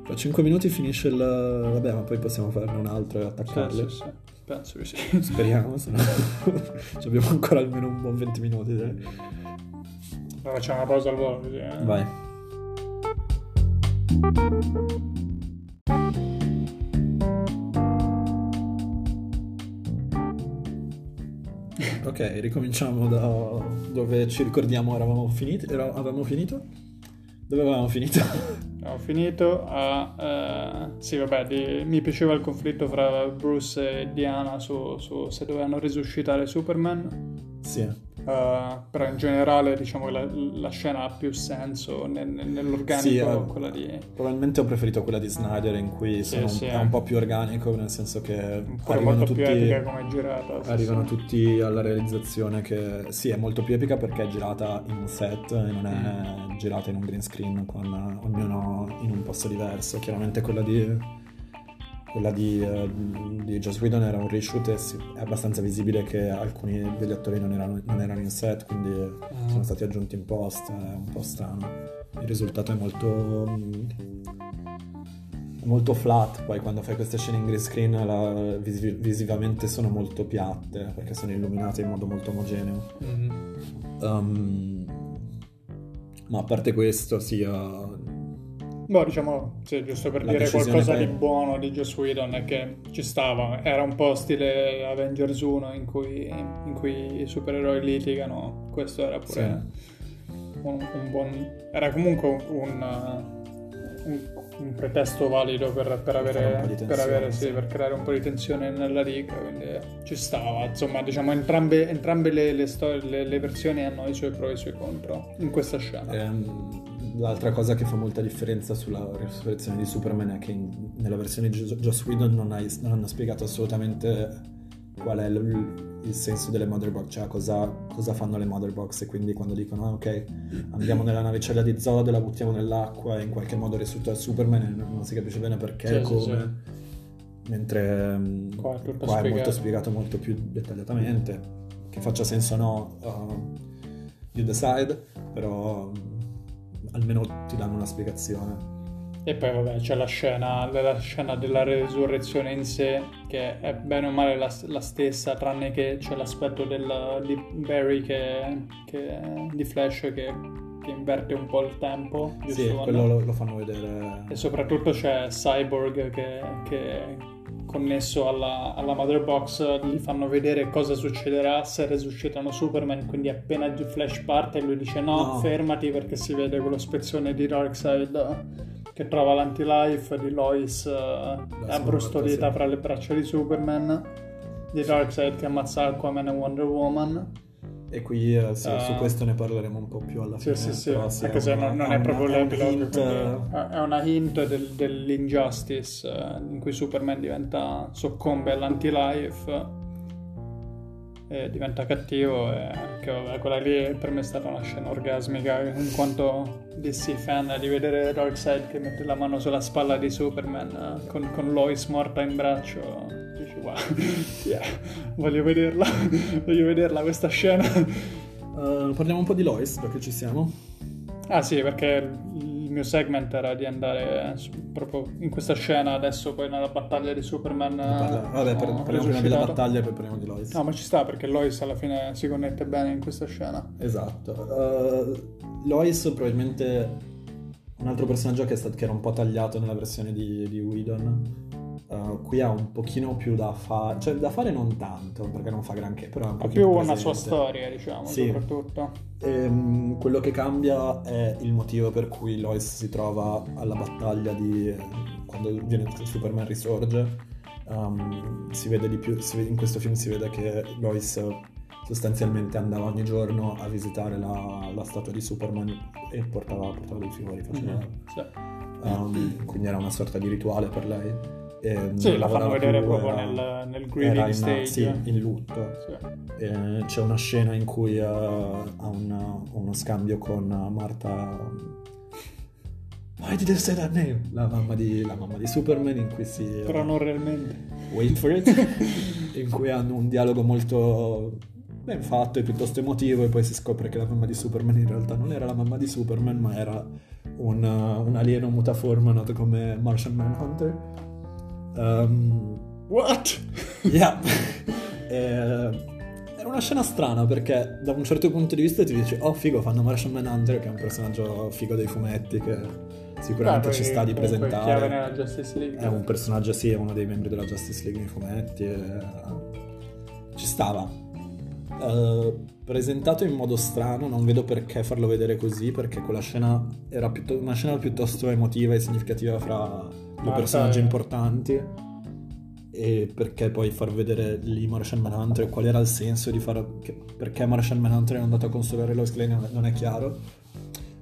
Tra 5 minuti finisce il... Vabbè, ma poi possiamo farne un altro e attaccarle. Sì, sì, sì. Penso che sì. Speriamo, se no abbiamo ancora almeno un buon 20 minuti. Dai. Allora facciamo una pausa al volo così. Eh? Vai. Ok, ricominciamo da dove ci ricordiamo eravamo finiti. Era, avevamo finito? Dove avevamo finito? Ho finito a... Uh, sì, vabbè, di, mi piaceva il conflitto fra Bruce e Diana su, su se dovevano risuscitare Superman. Sì. Uh, però in generale diciamo che la, la, scena ha più senso nel, nell'organico sì, uh, quella di... probabilmente ho preferito quella di Snyder in cui sì, sì, è un po' più organico nel senso che arrivano molto tutti, più epica come è girata arrivano tutti alla realizzazione che sì è molto più epica perché è girata in un set e non è mm. girata in un green screen con ognuno in un posto diverso. Chiaramente quella di quella di, uh, di Joss Whedon era un reshoot e sì, è abbastanza visibile che alcuni degli attori non erano, non erano in set, quindi mm. sono stati aggiunti in post, è un po' strano. Il risultato è molto... È molto flat, poi quando fai queste scene in green screen la, vis- visivamente sono molto piatte perché sono illuminate in modo molto omogeneo. Mm-hmm. Um, ma a parte questo, sì, uh, Boh, diciamo, sì, giusto per La dire qualcosa per... di buono di Joss Whedon è che ci stava, era un po' stile Avengers 1 in cui, in cui i supereroi litigano, questo era pure sì. un, un, buon... era comunque un, un, un pretesto valido per, per avere, per, avere sì, per creare un po' di tensione nella riga, quindi ci stava, insomma, diciamo, entrambe, entrambe le, le, storie, le, le, versioni hanno i suoi pro e i suoi contro in questa scena. Ehm l'altra cosa che fa molta differenza sulla resurrezione di Superman è che in, nella versione di Joss Whedon non, hai, non, hanno spiegato assolutamente qual è il, il senso delle mother box, cioè cosa, cosa, fanno le mother box e quindi quando dicono ah, ok andiamo nella navicella di Zod, la buttiamo nell'acqua e in qualche modo risulta Superman e non, si capisce bene perché e come. Sì, sì. Mentre mm, qua, è, qua è molto spiegato molto più dettagliatamente. Che faccia senso o no, uh, you decide, però almeno ti danno una spiegazione. E poi vabbè c'è la scena, la scena della resurrezione in sé che è bene o male la, la stessa, tranne che c'è l'aspetto del, di Barry che, che, di Flash che, che, inverte un po' il tempo. Sì, quello lo, lo, fanno vedere. E soprattutto c'è Cyborg che, che connesso alla, alla Mother Box gli fanno vedere cosa succederà se resuscitano Superman quindi appena Flash parte lui dice no, no. fermati perché si vede quello spezzone di Darkseid che trova l'anti-life di Lois uh, abbrustolita fra le braccia di Superman di Darkseid che ammazza Aquaman e Wonder Woman e qui eh, sì, uh, su questo ne parleremo un po' più alla fine. Sì, sì, sì. Anche se non, non è proprio l'epilogo. È una hint del, dell'injustice eh, in cui Superman diventa, soccombe all'anti-life e diventa cattivo. E che vabbè, quella lì per me è stata una scena orgasmica in quanto DC fan di vedere Darkseid che mette la mano sulla spalla di Superman eh, con, con Lois morta in braccio dici wow, yeah, voglio vederla, voglio vederla questa scena. Uh, parliamo un po' di Lois, perché ci siamo. Ah sì, perché mio segment era di andare proprio in questa scena, adesso poi nella battaglia di Superman. Parla... Vabbè, per, parliamo prima della battaglia e poi parliamo di Lois. No, ma ci sta perché Lois alla fine si connette bene in questa scena. Esatto. Uh, Lois probabilmente un altro personaggio che, stato, che, era un po' tagliato nella versione di, di Whedon Uh, qui ha un pochino più da fare, cioè da fare non tanto, perché non fa granché, però un Ha po' più una sua storia, diciamo, Sì. soprattutto. Ehm, quello che cambia è il motivo per cui Lois si trova alla battaglia di quando viene, Superman risorge. Um, si vede di più, si vede- in questo film si vede che Lois sostanzialmente andava ogni giorno a visitare la, la statua di Superman e portava, portava dei fiori, faceva, Sì. um, quindi era una sorta di rituale per lei. E Sì, la fanno vedere proprio era- nel, nel grieving in, stage. sì, in lutto. Sì. Eh, c'è una scena in cui eh, ha un- uno scambio con Marta. Why did you say that name? La mamma di, la mamma di Superman, in cui si. Però non realmente. Wait for it. in cui hanno un dialogo molto ben fatto e piuttosto emotivo. E poi si scopre che la mamma di Superman in realtà non era la mamma di Superman, ma era un, uh, un alieno mutaforma noto come Martian Manhunter. Um, What? Yeah. Eh, era una scena strana perché da un certo punto di vista ti dici oh figo fanno Martian Manhunter che è un personaggio figo dei fumetti che sicuramente Beh, ci sta di presentare nella Justice League. è un personaggio sì è uno dei membri della Justice League nei fumetti e- ci stava Eh, presentato in modo strano non vedo perché farlo vedere così perché quella scena era piutto- una scena piuttosto emotiva e significativa fra due personaggi e- importanti. E perché poi far vedere lì Martian Manhunter qual era il senso di far perché Martian Manhunter è andato a consolare Lois Lane non è- è chiaro.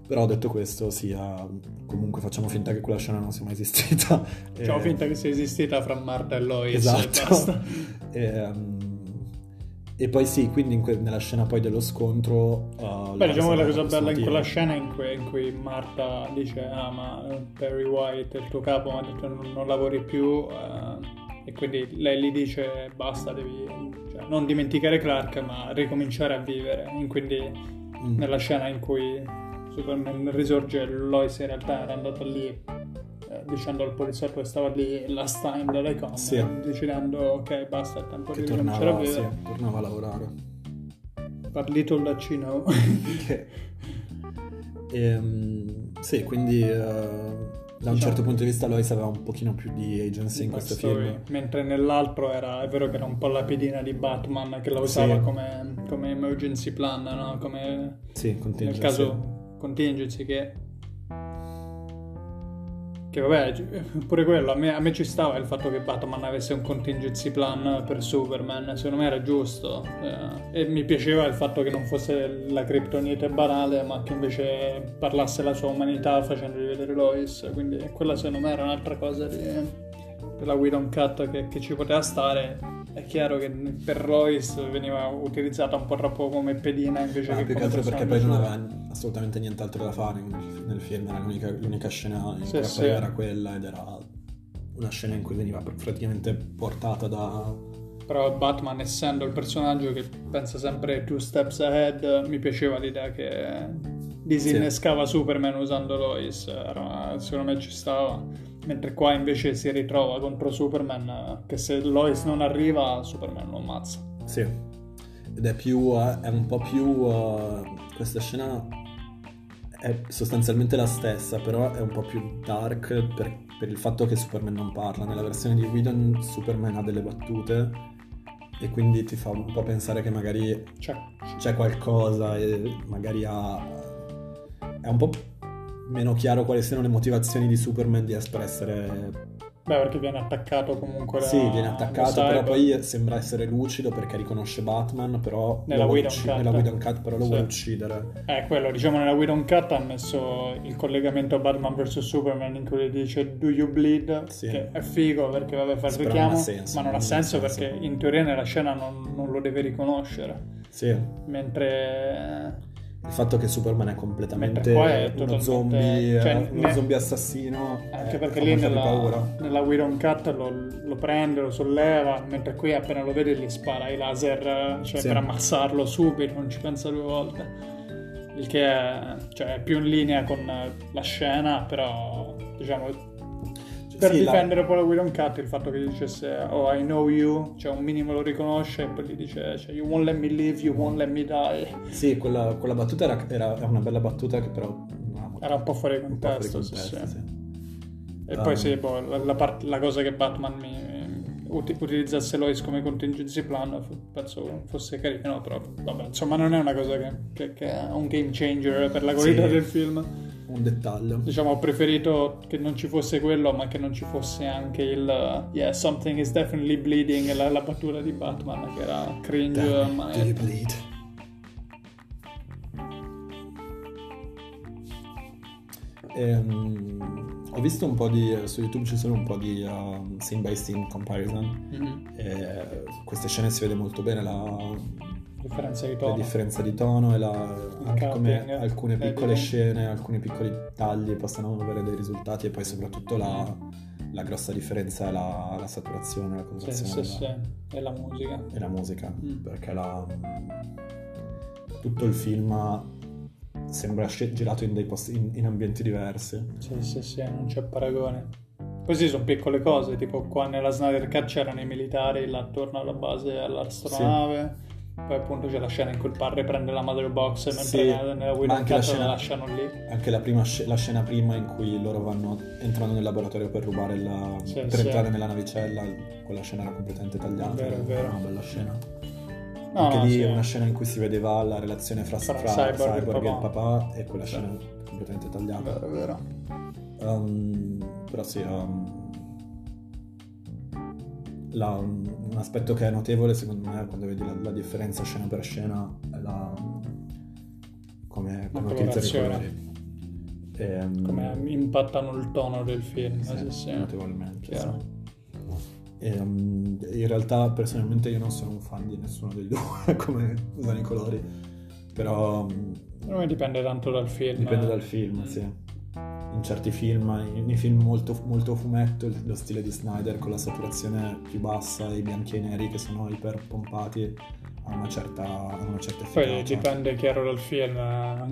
Però detto questo sia comunque facciamo finta che quella scena non sia mai esistita. Facciamo E- finta che sia esistita fra Marta e Lois. esatto. e, um, e poi sì quindi in que- nella scena poi dello scontro uh, Beh, diciamo che la cosa bella in quella scena in cui, in cui Marta dice ah ma eh, Perry White, il tuo capo, mi ha detto non, non lavori più eh, e quindi lei gli dice basta, devi cioè, non dimenticare Clark ma ricominciare a vivere. E quindi Mm. nella scena in cui Superman risorge, Lois in realtà era andata lì dicendo al poliziotto che stava lì last time dalle com Sì. decidendo ok basta è tempo che di tornava, sì, vivere tornava a lavorare but little that she know Ehm, sì, quindi eh, da un Diciamo- certo punto di vista Lois aveva un pochino più di agency in questo film. Mentre nell'altro era, è vero che era un po' la pedina di Batman che la usava Sì. come, come emergency plan, no? come Sì, nel caso contingency che... Che vabbè, pure quello, a me, a me ci stava il fatto che Batman avesse un contingency plan per Superman, secondo me era giusto. eh, e mi piaceva il fatto che non fosse la criptonite banale, ma che invece parlasse la sua umanità facendogli vedere Lois. Quindi quella secondo me era un'altra cosa di, della Widow Cut che, che ci poteva stare. È chiaro che per Lois veniva utilizzata un po' troppo come pedina invece Ma che più che altro perché poi non aveva assolutamente nient'altro da fare nel, film, era l'unica, l'unica scena in Sì, cui sì. era quella ed era una scena in cui veniva pr- praticamente portata da... Però Batman, essendo il personaggio che pensa sempre two steps ahead, mi piaceva l'idea che disinnescava Superman usando Lois. Era- secondo me ci stava. Mentre qua invece si ritrova contro Superman, che se Lois non arriva, Superman lo ammazza. Sì, ed è più, eh, è un po' più, eh, questa scena è sostanzialmente la stessa, però è un po' più dark per, per il fatto che Superman non parla. Nella versione di Whedon Superman ha delle battute e quindi ti fa un po' pensare che magari Cioè, c'è qualcosa e magari ha... è un po' meno chiaro quali siano le motivazioni di Superman di espressere beh, perché viene attaccato comunque da sì, viene attaccato, però poi sembra essere lucido perché riconosce Batman, però Nella Whedon ucci- Cut. nella Cut, però lo Sì. vuole uccidere. Eh, quello, diciamo nella Widow Cut ha messo il collegamento Batman vs Superman in cui dice Do you bleed? Sì. Che è figo perché vabbè fa il richiamo, senso, ma non ha non ha senso, senso. perché in teoria nella scena non, non lo deve riconoscere. Sì, Mentre il fatto che Superman è completamente è uno zombie, cioè, eh, uno ne- zombie assassino, anche eh, perché lì nella, nella Widow Cut lo, lo prende, lo solleva, mentre qui appena lo vede gli spara i laser cioè, Sì. per ammazzarlo subito, non ci pensa due volte. Il che è, cioè, è più in linea con la scena, però diciamo per Sì, la- difendere poi la Widow Cut il fatto che gli dicesse oh I know you cioè un minimo lo riconosce e poi gli dice cioè, you won't let me live you won't let me die Sì, quella, quella battuta era, era- una bella battuta che però molto- era un po' fuori un po' fuori contesto, sì, contesto, sì. sì. E poi sì, boh, la, la, part- la cosa che Batman mi, uti- utilizzasse Lois come contingency plan penso fosse carino, però vabbè, insomma non è una cosa che, che, che è un game changer per la qualità del film. Un dettaglio. Diciamo, ho preferito che non ci fosse quello, ma che non ci fosse anche il uh, Yeah, something is definitely bleeding, la, la battuta di Batman, che era cringe, Damn, ma do you bleed? Ehm, ho visto un po' di su YouTube ci sono un po' di um, scene by scene comparison Mhm. e queste scene si vede molto bene la, differenza di la tono. differenza di tono e la- anche come alcune editing. piccole scene, alcuni piccoli tagli possono avere dei risultati e poi soprattutto la, la grossa differenza è la, la saturazione, la Sì, colorazione sì, della- sì. E la musica. e la musica Mm. perché la- tutto il film sembra girato in, dei posti, in, in ambienti diversi Sì, sì, sì, non c'è paragone. Così sono piccole cose, tipo qua nella Snyder Cut c'erano i militari là attorno alla base all'astronave. Poi appunto c'è la scena in cui il padre prende la mother box mentre Sì, nella, Widow anche la scena- lasciano lì. anche la, prima la scena prima in cui loro vanno entrano nel laboratorio per rubare la Sì, per sì. entrare nella navicella quella scena era completamente tagliata vero, era vero. una bella scena No, anche no, lì è una scena in cui si vedeva la relazione fra, Fra fra Cyborg e Cyborg e il papà. e quella scena completamente tagliata vero, vero. Um, però sì, um, la- un aspetto che è notevole secondo me quando vedi la, la differenza scena per scena è la, come, come La utilizzano i colori. Ehm, Come impattano il tono del film. sì, sì, sì. notevolmente. Sì. E, um, in realtà personalmente io non sono un fan di nessuno dei due come usano i colori, però um, dipende tanto dal film. Dipende dal film, sì. In certi film, nei film molto, molto fumetto, lo stile di Snyder con la saturazione più bassa i bianchi e i neri che sono iper pompati ha una certa, ha una certa Poi dipende chiaro dal film.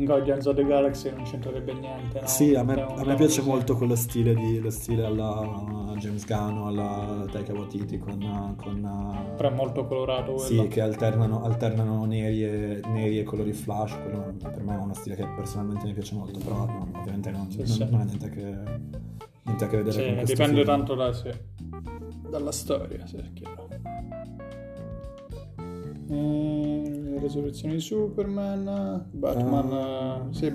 Guardians of the Galaxy non c'entrerebbe niente. No? Sì, a me, a me piace così. molto quello stile, di, lo stile alla James Gunn alla Taika Waititi con... con Però è molto colorato quello. sì, che alternano, alternano neri, e, neri e colori flash, quello per me è uno stile che personalmente mi piace molto, però no, ovviamente non, Sì, non, sì. non ha niente a che, niente a che vedere Sì, con questo dipende film. tanto da, dalla storia, sì, è chiaro. Mm, resurrezione di Superman, Batman, Ah. eh, sì,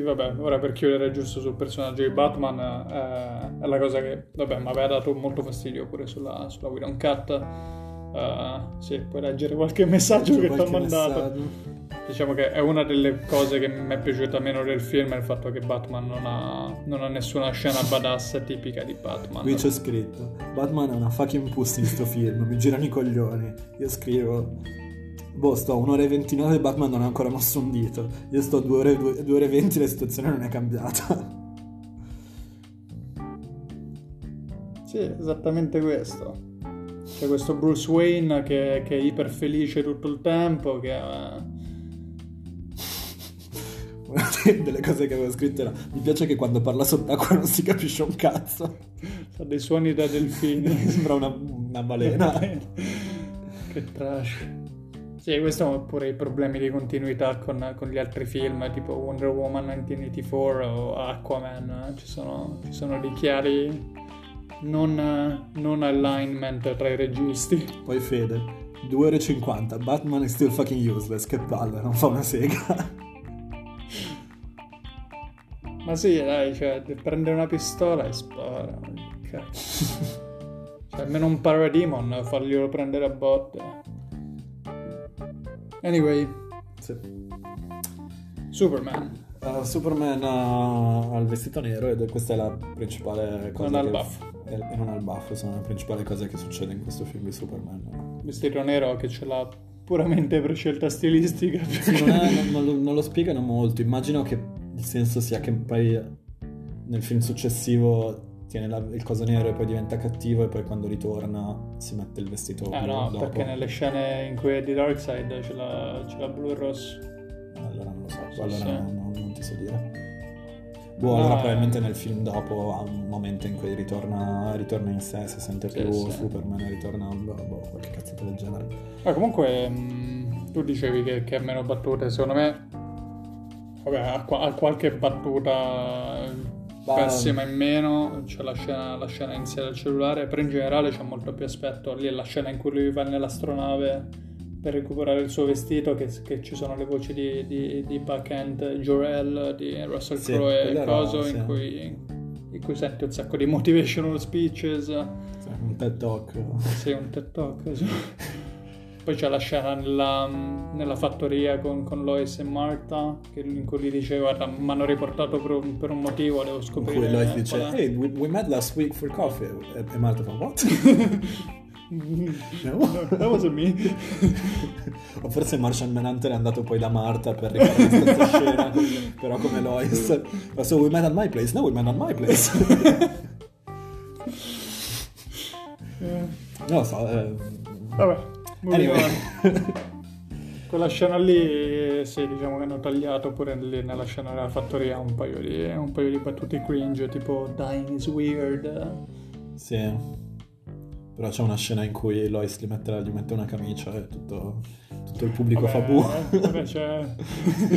vabbè, ora per chiudere giusto sul personaggio di Batman, eh, è la cosa che, vabbè, mi aveva dato molto fastidio pure sulla, sulla Widow Cut. Eh, sì, puoi leggere qualche messaggio C'è che ti ho mandato. messaggio? Diciamo che è una delle cose che mi è piaciuta meno del film è il fatto che Batman non ha, non ha nessuna scena badass tipica di Batman. Qui c'è scritto Batman è una fucking pussy in sto film Mi girano i coglioni Io scrivo Boh sto a un'ora e 29 Batman non ha ancora mosso un dito Io sto a due ore, due, due ore e 20 La situazione non è cambiata Sì, esattamente questo. C'è questo Bruce Wayne che, che è iper felice tutto il tempo, che eh, Una delle cose che avevo scritto era Mi piace che quando parla sott'acqua non si capisce un cazzo fa dei suoni da delfini. Sembra una, una balena che trash. Sì, questo è pure i problemi di continuità con, con gli altri film, tipo Wonder Woman 1984 o Aquaman. Ci sono, ci sono dei chiari non, non alignment tra i registi. Poi Fede 2 ore e 50 Batman è still fucking useless Che palle non fa una sega Ma sì, dai, cioè, prende una pistola e spara. cazzo. Cioè, almeno un Parademon, farglielo prendere a botte. Anyway, Sì. Superman. Uh, Superman ha, ha il vestito nero ed questa è la principale cosa Non ha il buff. E, e non ha il buff, sono le principali cose che succede in questo film di Superman. Vestito nero che ce l'ha puramente per scelta stilistica. Sì, non, è- non- non lo, non lo spiegano molto, immagino che il senso sia che poi nel film successivo tiene la- il coso nero e poi diventa cattivo e poi quando ritorna si mette il vestito Ah blu no, dopo. perché nelle scene in cui è di Darkseid ce l'ha, ce l'ha blu e rosso. Allora non lo so, Sì, allora sì. non- non ti so dire. Boh, No, allora eh. probabilmente nel film dopo ha un momento in cui ritorna, ritorna in sé, si sente Sì, più sì. Superman e ritorna boh, boh, qualche cazzata del genere. Ma comunque mh, tu dicevi che, che ha meno battute, secondo me vabbè, ha, ha qualche battuta Ma- pessima in meno, c'è la scena, la scena iniziale del cellulare, però in generale c'è molto più aspetto. Lì è la scena in cui lui va nell'astronave per recuperare il suo vestito, che, che ci sono le voci di, di, di Buck and Jorel, di Russell Sì, Crowe e coso, sì. in, cui, in cui senti un sacco di motivational speeches. Un TED Talk. Sì, un TED Talk. sì. Poi c'è la scena nella, nella fattoria con, con Lois e Marta, che, in cui gli dice, guarda, mi hanno riportato per un, per un motivo, devo In scoprire... cui Lois dice, qual è." hey, we, we met last week for coffee. E, e Marta fa, what? No, that wasn't me. o forse Martian Manhunter è andato poi da Marta per rifare la stessa scena, però come Lois. So we met at my place? No, we met at my place. Non lo so. eh, Vabbè, Anyway. Quella scena lì, sì, diciamo che hanno tagliato pure lì nella scena della fattoria un paio di, un paio di battute cringe, tipo dying is weird. sì. Però c'è una scena in cui Lois gli mette, gli mette una camicia e tutto, tutto il pubblico fa bu. Vabbè, cioè,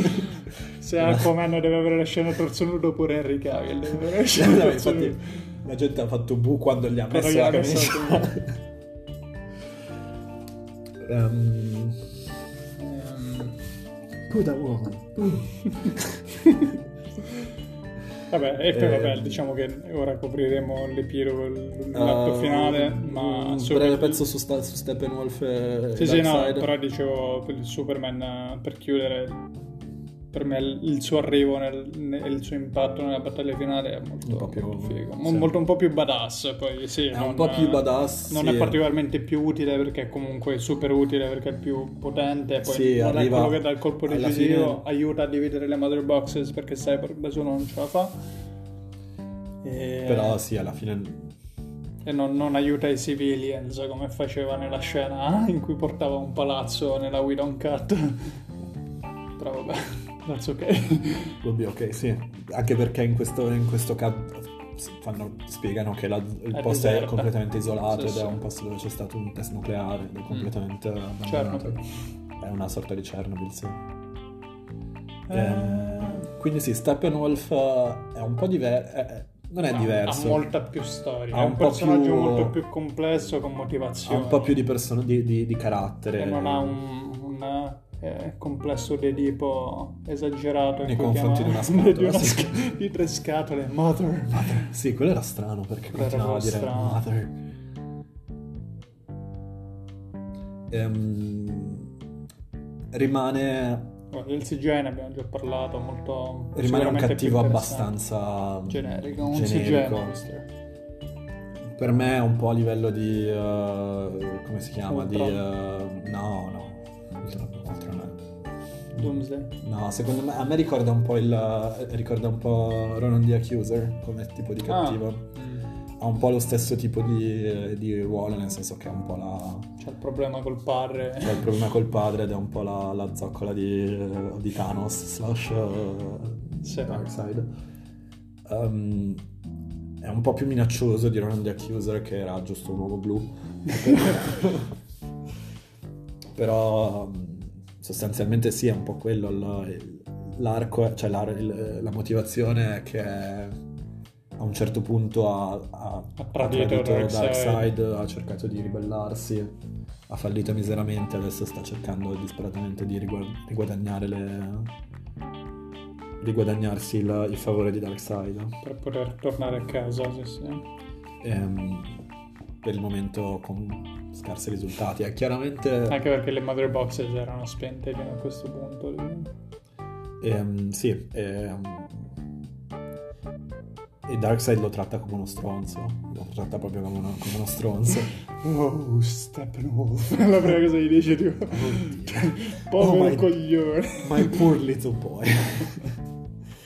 se Aquaman deve avere la scena torso nudo, pure Henry Cavill deve avere la scena torso infatti la gente ha fatto bu quando gli ha messo gli la camicia. Ehm, Ehm, good woman. Vabbè, e poi Eh, vabbè, diciamo che ora copriremo l'epilogo, l- l'atto Uh, finale, ma un su- breve pezzo su, sta- su Steppenwolf e Sì, sì, no, Darkseid. però dicevo per il Superman per chiudere per me il suo arrivo e il suo impatto nella battaglia finale è molto, Un po' più- molto figo, sì. molto un po' più badass poi sì, È un po' più badass, non sì. è particolarmente più utile perché è comunque super utile perché è più potente poi Sì, arriva- quello che dà il colpo decisivo fine- aiuta a dividere le mother boxes perché Cyborg da solo non ce la fa. E, Però sì, alla fine e non, non aiuta i civilians come faceva nella scena in cui portava un palazzo nella We Don't Cut. Però vabbè that's ok Vabbè, ok, sì. Anche perché in questo, in questo caso fanno- spiegano che la- il È posto è deserta. completamente isolato Sì, ed sì. è un posto dove c'è stato un test nucleare ed è completamente abbandonato. Chernobyl. È una sorta di Chernobyl, sì. Eh, Ehm, quindi sì, Steppenwolf eh, è un po' diverso. non è ha- diverso. ha molta più storia Ha è un un personaggio più- molto più complesso con ha motivazioni un po' più di, perso- di, di- di carattere. e non ha un, un, eh, complesso d'Edipo esagerato Nei cui confronti chiama- di una scatola, di, una sì. sca- di tre scatole mother Sì, quello era strano perché Quello continuava a dire strano. mother. Ehm, rimane del CGI ne abbiamo già parlato molto rimane un cattivo abbastanza generico un generico. CGI. Per me è un po' a livello di eh, come si chiama? Di Ultron. eh, no, no. È- Doomsday No, secondo me a me ricorda un po' il ricorda un po' Ronan the Accuser come tipo di Ah, cattivo. mm. Ha un po' lo stesso tipo di, di ruolo, nel senso che ha un po' la c'è il problema col padre C'è il problema col padre ed è un po' la, la zoccola di, di Thanos slash uh, Sì. Darkseid. Um, è un po' più minaccioso di Ronan the Accuser che era giusto un uomo blu. Però um, sostanzialmente sì, è un po' quello il- l'arco, cioè la, il- la motivazione è che a un certo punto ha, ha, Ha tradito Darkseid. Ha cercato di ribellarsi, ha fallito miseramente, adesso sta cercando disperatamente di rigu- riguadagnare le... riguadagnarsi il, il favore di Darkseid. per poter tornare a casa sì, sì. Ehm, per il momento con scarsi risultati. È chiaramente... anche perché le mother boxes erano spente fino a questo punto ehm, sì, ehm, e Darkseid lo tratta come uno stronzo. Lo tratta proprio come uno, come uno stronzo. oh Steppenwolf la prima cosa gli dice tipo povero Oh my- coglione My poor little boy.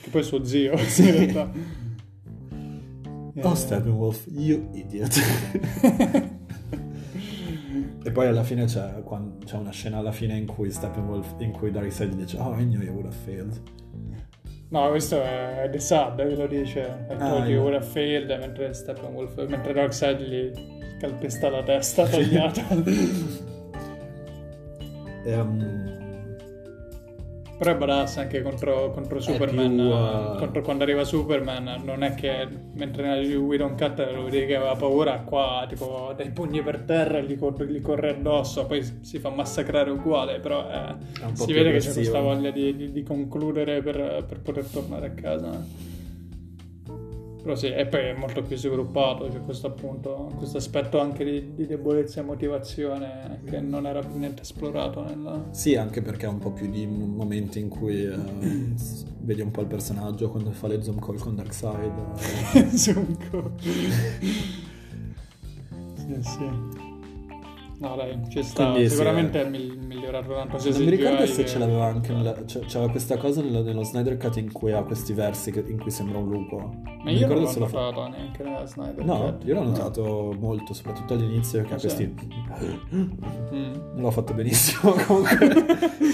che poi è suo zio in realtà Oh Eh, Steppenwolf, you idiot. E poi alla fine c'è, quan- c'è una scena alla fine in cui Steppenwolf, in cui Darkseid dice Oh, I knew you would have failed. No, questo è The Sad che lo dice. I Ah, you would have failed, mentre Steppenwolf, mentre Darkseid gli calpesta la testa tagliata. Ehm, Però è badass anche contro, contro Superman. più, uh, contro quando arriva Superman, non è che mentre nella We Don't Cut lo vedi che aveva paura, qua tipo dai pugni per terra e gli, corre, gli corre addosso, poi si fa massacrare uguale, però eh, si vede che c'è questa voglia di, di, di concludere per, per poter tornare a casa. Però sì, e poi è molto più sviluppato, c'è questo appunto, questo aspetto anche di, di, debolezza e motivazione che non era per niente esplorato nella... Sì, anche perché ha un po' più di momenti in cui eh, vedi un po' il personaggio quando fa le zoom call con Darkseid. Eh. zoom call. sì, sì. No, dai, ci sta. Quindi, Sicuramente sì, è migliorato tanto. Se non mi ricordo se ce l'aveva anche. Nella, c'era questa cosa nello, nello, Snyder Cut in cui ha questi versi che, in cui sembra un lupo. Ma io non l'ho notato fa... neanche nella Snyder no, Cut. io l'ho notato no. molto, soprattutto all'inizio, che ha questi. Mm. Non l'ho fatto benissimo comunque.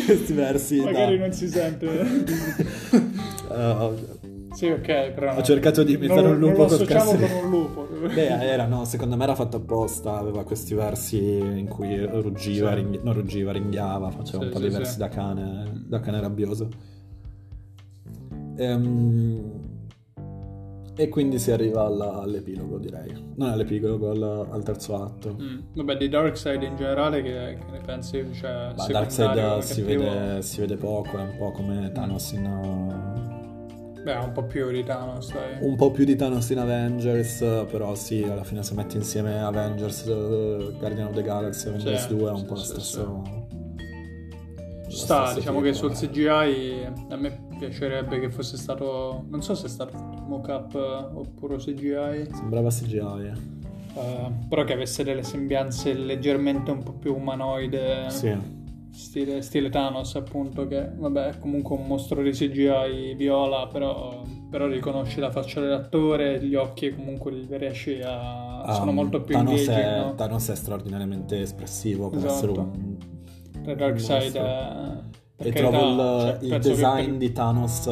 questi versi. Magari da... non si sente. uh, sì, ok, però... Ho cercato di imitare un lupo non lo associamo con un lupo. Beh, era, no, secondo me era fatto apposta, aveva questi versi in cui ruggiva, sì. ringhi... non ruggiva, ringhiava, faceva sì, un po' sì, di versi da cane, da cane rabbioso. Ehm... E quindi si arriva alla, all'epilogo, direi. Non all'epilogo, al, al terzo atto. Mm. Vabbè, di Darkseid in generale, che, che ne pensi? Cioè, Darkseid si vede, si vede, poco, è un po' come Thanos in, Beh, un po' più di Thanos, dai. Un po' più di Thanos in Avengers, però sì, alla fine se metti insieme Avengers, uh, Guardian of the Galaxy, Avengers sì, 2 è un po' sì, stesso... Sì. Ci sta, diciamo tipo, che sul CGI a me piacerebbe che fosse stato... Non so se è stato mock-up oppure CGI. Sembrava CGI, eh. Uh, però che avesse delle sembianze leggermente un po' più umanoide. Sì Stile, stile, Thanos, appunto, che vabbè è comunque un mostro di CGI viola, però, però riconosci la faccia dell'attore, gli occhi comunque li riesci a... Um, sono molto più Thanos engaging, è, no? Thanos è straordinariamente espressivo per esatto. essere un... The Dark Side è... E trovo il, cioè, il design per... di Thanos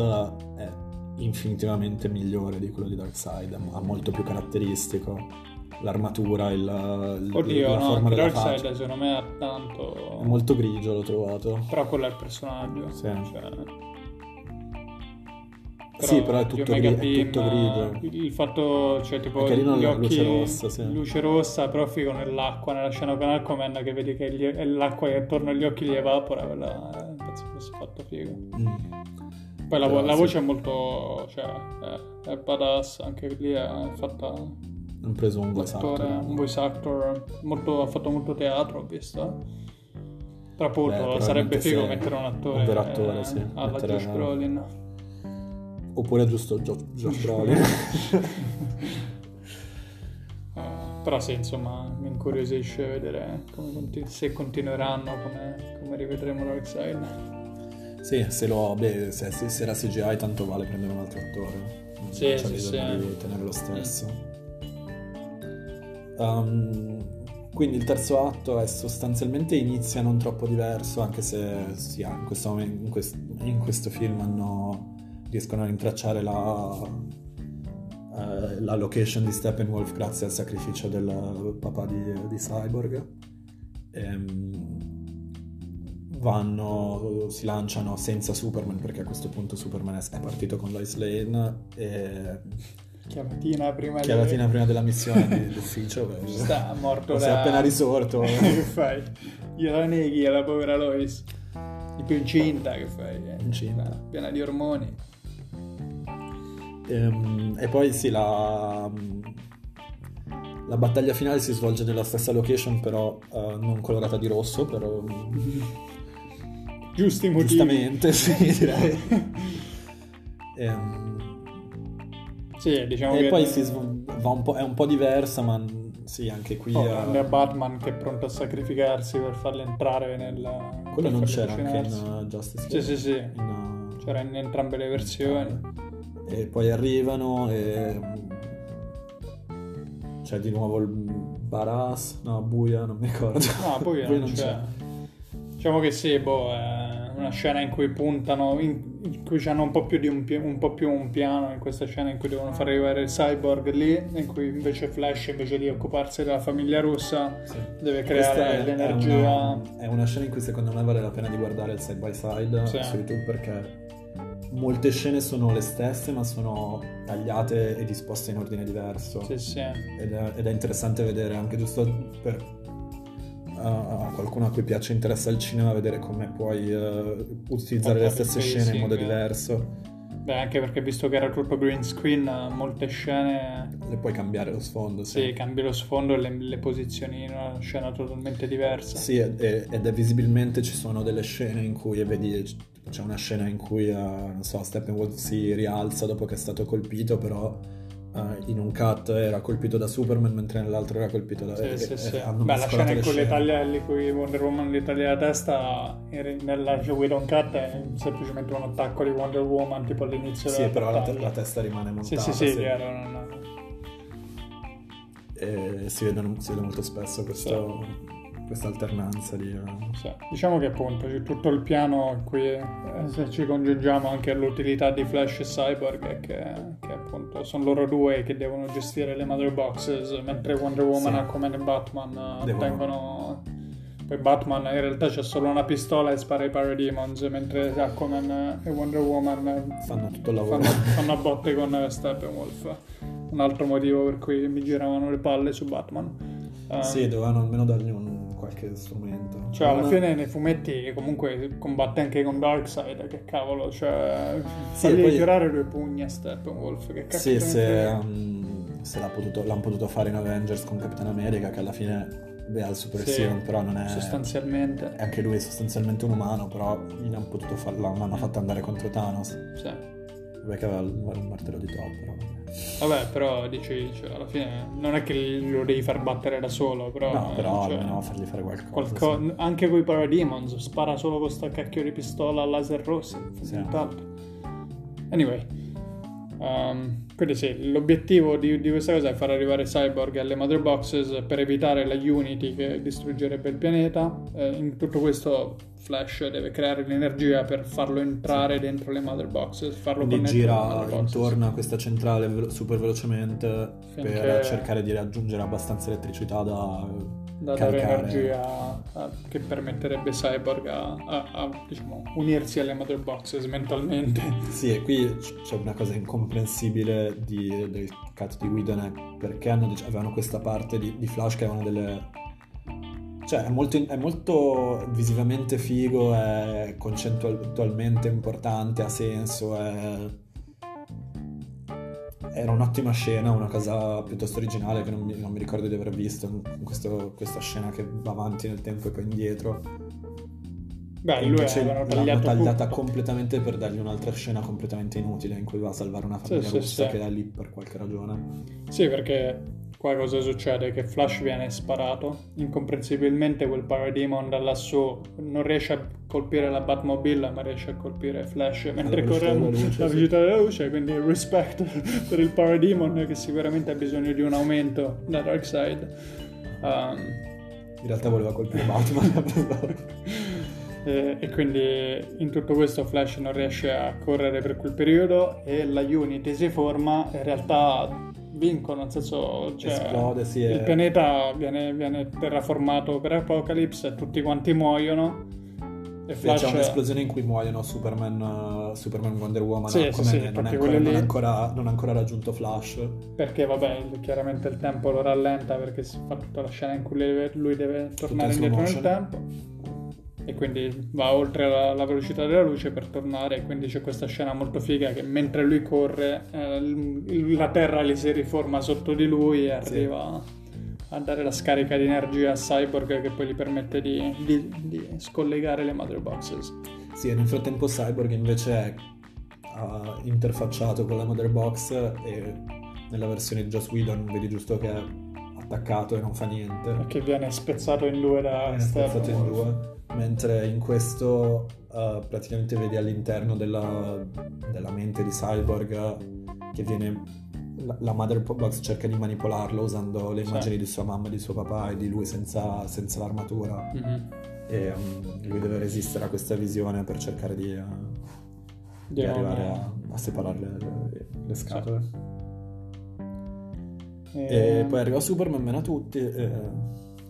è infinitivamente migliore di quello di Darkseid, ha molto più caratteristico l'armatura, il, Oddio, la no, forma della Darkseid faccia. secondo me ha tanto... È molto grigio, l'ho trovato. Però quello è il personaggio. Sì. Cioè... Però sì, però è tutto, gri- è tutto grigio. Il fatto, cioè, tipo, è carino gli occhi, luce rossa, sì. Luce rossa, però figo nell'acqua, nella scena con Aquaman, che vedi che gli, l'acqua che attorno agli occhi gli evapora, quella, eh, penso fosse fatto figo. Mm. Poi la, la voce sì. è molto, cioè, è, è badass, anche lì è fatta hanno preso un voice actor. Un voice actor molto, ha fatto molto teatro, ho visto. Tra appunto sarebbe figo mettere un attore. Un vero attore, eh, sì. Alla mettere Josh Brolin. Oppure giusto Josh, Josh Brolin. uh, però sì, insomma, mi incuriosisce vedere continu- se continueranno, come, come rivedremo Darkseid. Sì, se lo beh, se, se, era CGI tanto vale prendere un altro attore. Sì, non sì, sì. di tenere lo stesso. Um, quindi il terzo atto è sostanzialmente inizia non troppo diverso, anche se sì, in, questo in, quest, in, questo film hanno, riescono a rintracciare la, eh, la location di Steppenwolf grazie al sacrificio del papà di, di Cyborg. Ehm, vanno, si lanciano senza Superman perché a questo punto Superman è partito con Lois Lane e Chiamatina prima, Chiamatina prima della missione d'ufficio. Sta morto. Si è appena risorto. che fai? Gliela neghi alla povera Lois. Di più incinta che fai? Eh? Incinta. Piena di ormoni. Ehm, e poi sì, la, la battaglia finale si svolge nella stessa location, però uh, non colorata di rosso, però... Giusti motivi. Giustamente, sì, direi. ehm, sì, diciamo e che... poi si sv- un è un po' diversa, ma sì, anche qui... Oh, a Batman che è pronto a sacrificarsi per farli entrare nella... Quello non c'era anche in uh, Justice League? Sì, sì, sì. In, uh... C'era in entrambe le versioni. E poi arrivano e... C'è di nuovo il Baras, no, Buia, non mi ricordo. No, Buia, non, c'è. c'è. Diciamo che sì, boh, è un una scena in cui puntano, in, in cui hanno un po' più di un, un, po' più un piano, in questa scena in cui devono far arrivare il cyborg lì, in cui invece Flash, invece di occuparsi della famiglia russa, sì. deve creare è, l'energia. È una, è una, scena in cui secondo me vale la pena di guardare il side by side sì. su YouTube perché molte scene sono le stesse ma sono tagliate e disposte in ordine diverso. Sì, sì. Ed è, ed è interessante vedere anche giusto per a, qualcuno a cui piace interessa il cinema vedere come puoi uh, utilizzare le stesse scene in modo diverso. Beh, anche perché visto che era tutto green screen, molte scene... Le puoi cambiare lo sfondo, sì. Sì, cambi lo sfondo e le, le, posizioni in una scena totalmente diversa. Sì, ed è visibilmente ci sono delle scene in cui vedi c'è una scena in cui, uh, non so, Steppenwolf si rialza dopo che è stato colpito, però uh, in un cut era colpito da Superman mentre nell'altro era colpito da... Sì, eh, sì, sì. Beh, la scena in cui, taglia, in cui Wonder Woman gli taglia la testa nella We Don't Cut è semplicemente un attacco di Wonder Woman tipo all'inizio sì, però la, te- la, testa rimane montata. Sì, sì, sì, chiaro, non... E si, vedono, si vede molto spesso questo... Sì questa alternanza di... Uh... Sì. Diciamo che appunto c'è tutto il piano qui eh, se ci congiungiamo anche all'utilità di Flash e Cyborg che, che, appunto sono loro due che devono gestire le mother boxes mentre Wonder Woman, sì. Aquaman e Batman eh, devono... tengono... Poi Batman in realtà c'ha solo una pistola e spara i Parademons mentre Aquaman e Wonder Woman fanno tutto il lavoro. Fanno, fanno a botte con Steppenwolf. Un altro motivo per cui mi giravano le palle su Batman. Uh, sì, dovevano almeno dargli un, qualche strumento. Cioè, alla fine nei fumetti comunque combatte anche con Darkseid, che cavolo, cioè... Sì, fagli poi... girare due pugni a Steppenwolf, che cazzo Sì, se, um, se l'ha potuto, l'hanno potuto fare in Avengers con Capitan America, che alla fine... Beh, ha il Super sì, Serum, però non è... Sostanzialmente. È anche lui è sostanzialmente un umano, però gli hanno potuto farlo, l'hanno fatto andare contro Thanos. Sì. Perché aveva il, il martello di Thor, però. Vabbè, però dici, cioè, alla fine non è che lo devi far battere da solo, però... No, però cioè, almeno fargli fare qualcosa. Qualco... Sì. Anche con i Parademons, spara solo con sta cacchio di pistola a laser rossi, sì. Anyway, um, quindi sì, l'obiettivo di, di, questa cosa è far arrivare Cyborg alle Mother Boxes per evitare la Unity che distruggerebbe il pianeta. Eh, in tutto questo Flash deve creare l'energia per farlo entrare sì. dentro le Mother Boxes, farlo Quindi gira intorno a questa centrale super velocemente Finché... per cercare di raggiungere abbastanza elettricità da, da dare energia a, che permetterebbe Cyborg a, a, a diciamo, unirsi alle Mother Boxes mentalmente. Sì, e qui c'è una cosa incomprensibile di, del cut di Whedon perché hanno, avevano questa parte di, di Flash che avevano delle cioè, è molto, è molto, visivamente figo, è concettualmente importante, ha senso, è... Era un'ottima scena, una cosa piuttosto originale che non mi, non mi ricordo di aver visto, questo, questa scena che va avanti nel tempo e poi indietro. Beh, lui l'hanno tagliata tutto. completamente per dargli un'altra scena completamente inutile in cui va a salvare una famiglia sì, russa sì, che sì. è lì per qualche ragione. Sì, perché Qua cosa succede? Che Flash viene sparato, incomprensibilmente quel Parademon da lassù non riesce a colpire la Batmobile ma riesce a colpire Flash mentre corre alla velocità della luce, quindi rispetto per il Parademon che sicuramente ha bisogno di un aumento da Darkseid. Um, in realtà voleva colpire Batman. e, e quindi in tutto questo Flash non riesce a correre per quel periodo e la Unity si forma, in realtà vincono, nel senso cioè, Esplode, sì, il è... pianeta viene, viene, terraformato per Apocalypse e tutti quanti muoiono. E Flash... C'è un'esplosione in cui muoiono Superman, uh, Superman Wonder Woman, sì, come sì, non, è ancora, non, ancora, non, è ancora, raggiunto Flash. Perché vabbè, chiaramente il tempo lo rallenta perché si fa tutta la scena in cui lui deve tornare indietro nel tempo e quindi va oltre la, la, velocità della luce per tornare e quindi c'è questa scena molto figa che mentre lui corre eh, la terra gli si riforma sotto di lui e arriva sì. a dare la scarica di energia a Cyborg che poi gli permette di, di, di scollegare le mother boxes. Sì e nel frattempo Cyborg invece è uh, interfacciato con la mother box e nella versione di Joss Whedon vedi giusto che è attaccato e non fa niente. E che viene spezzato in due da viene spezzato in due mentre in questo uh, praticamente vedi all'interno della, della, mente di Cyborg che viene la, la Mother Box cerca di manipolarlo usando le immagini sì. di sua mamma, di suo papà e di lui senza, senza l'armatura. Mm-hmm e um, lui deve resistere a questa visione per cercare di, uh, di arrivare a, a separare le, le- le scatole. E, E poi arriva Superman, mena tutti e,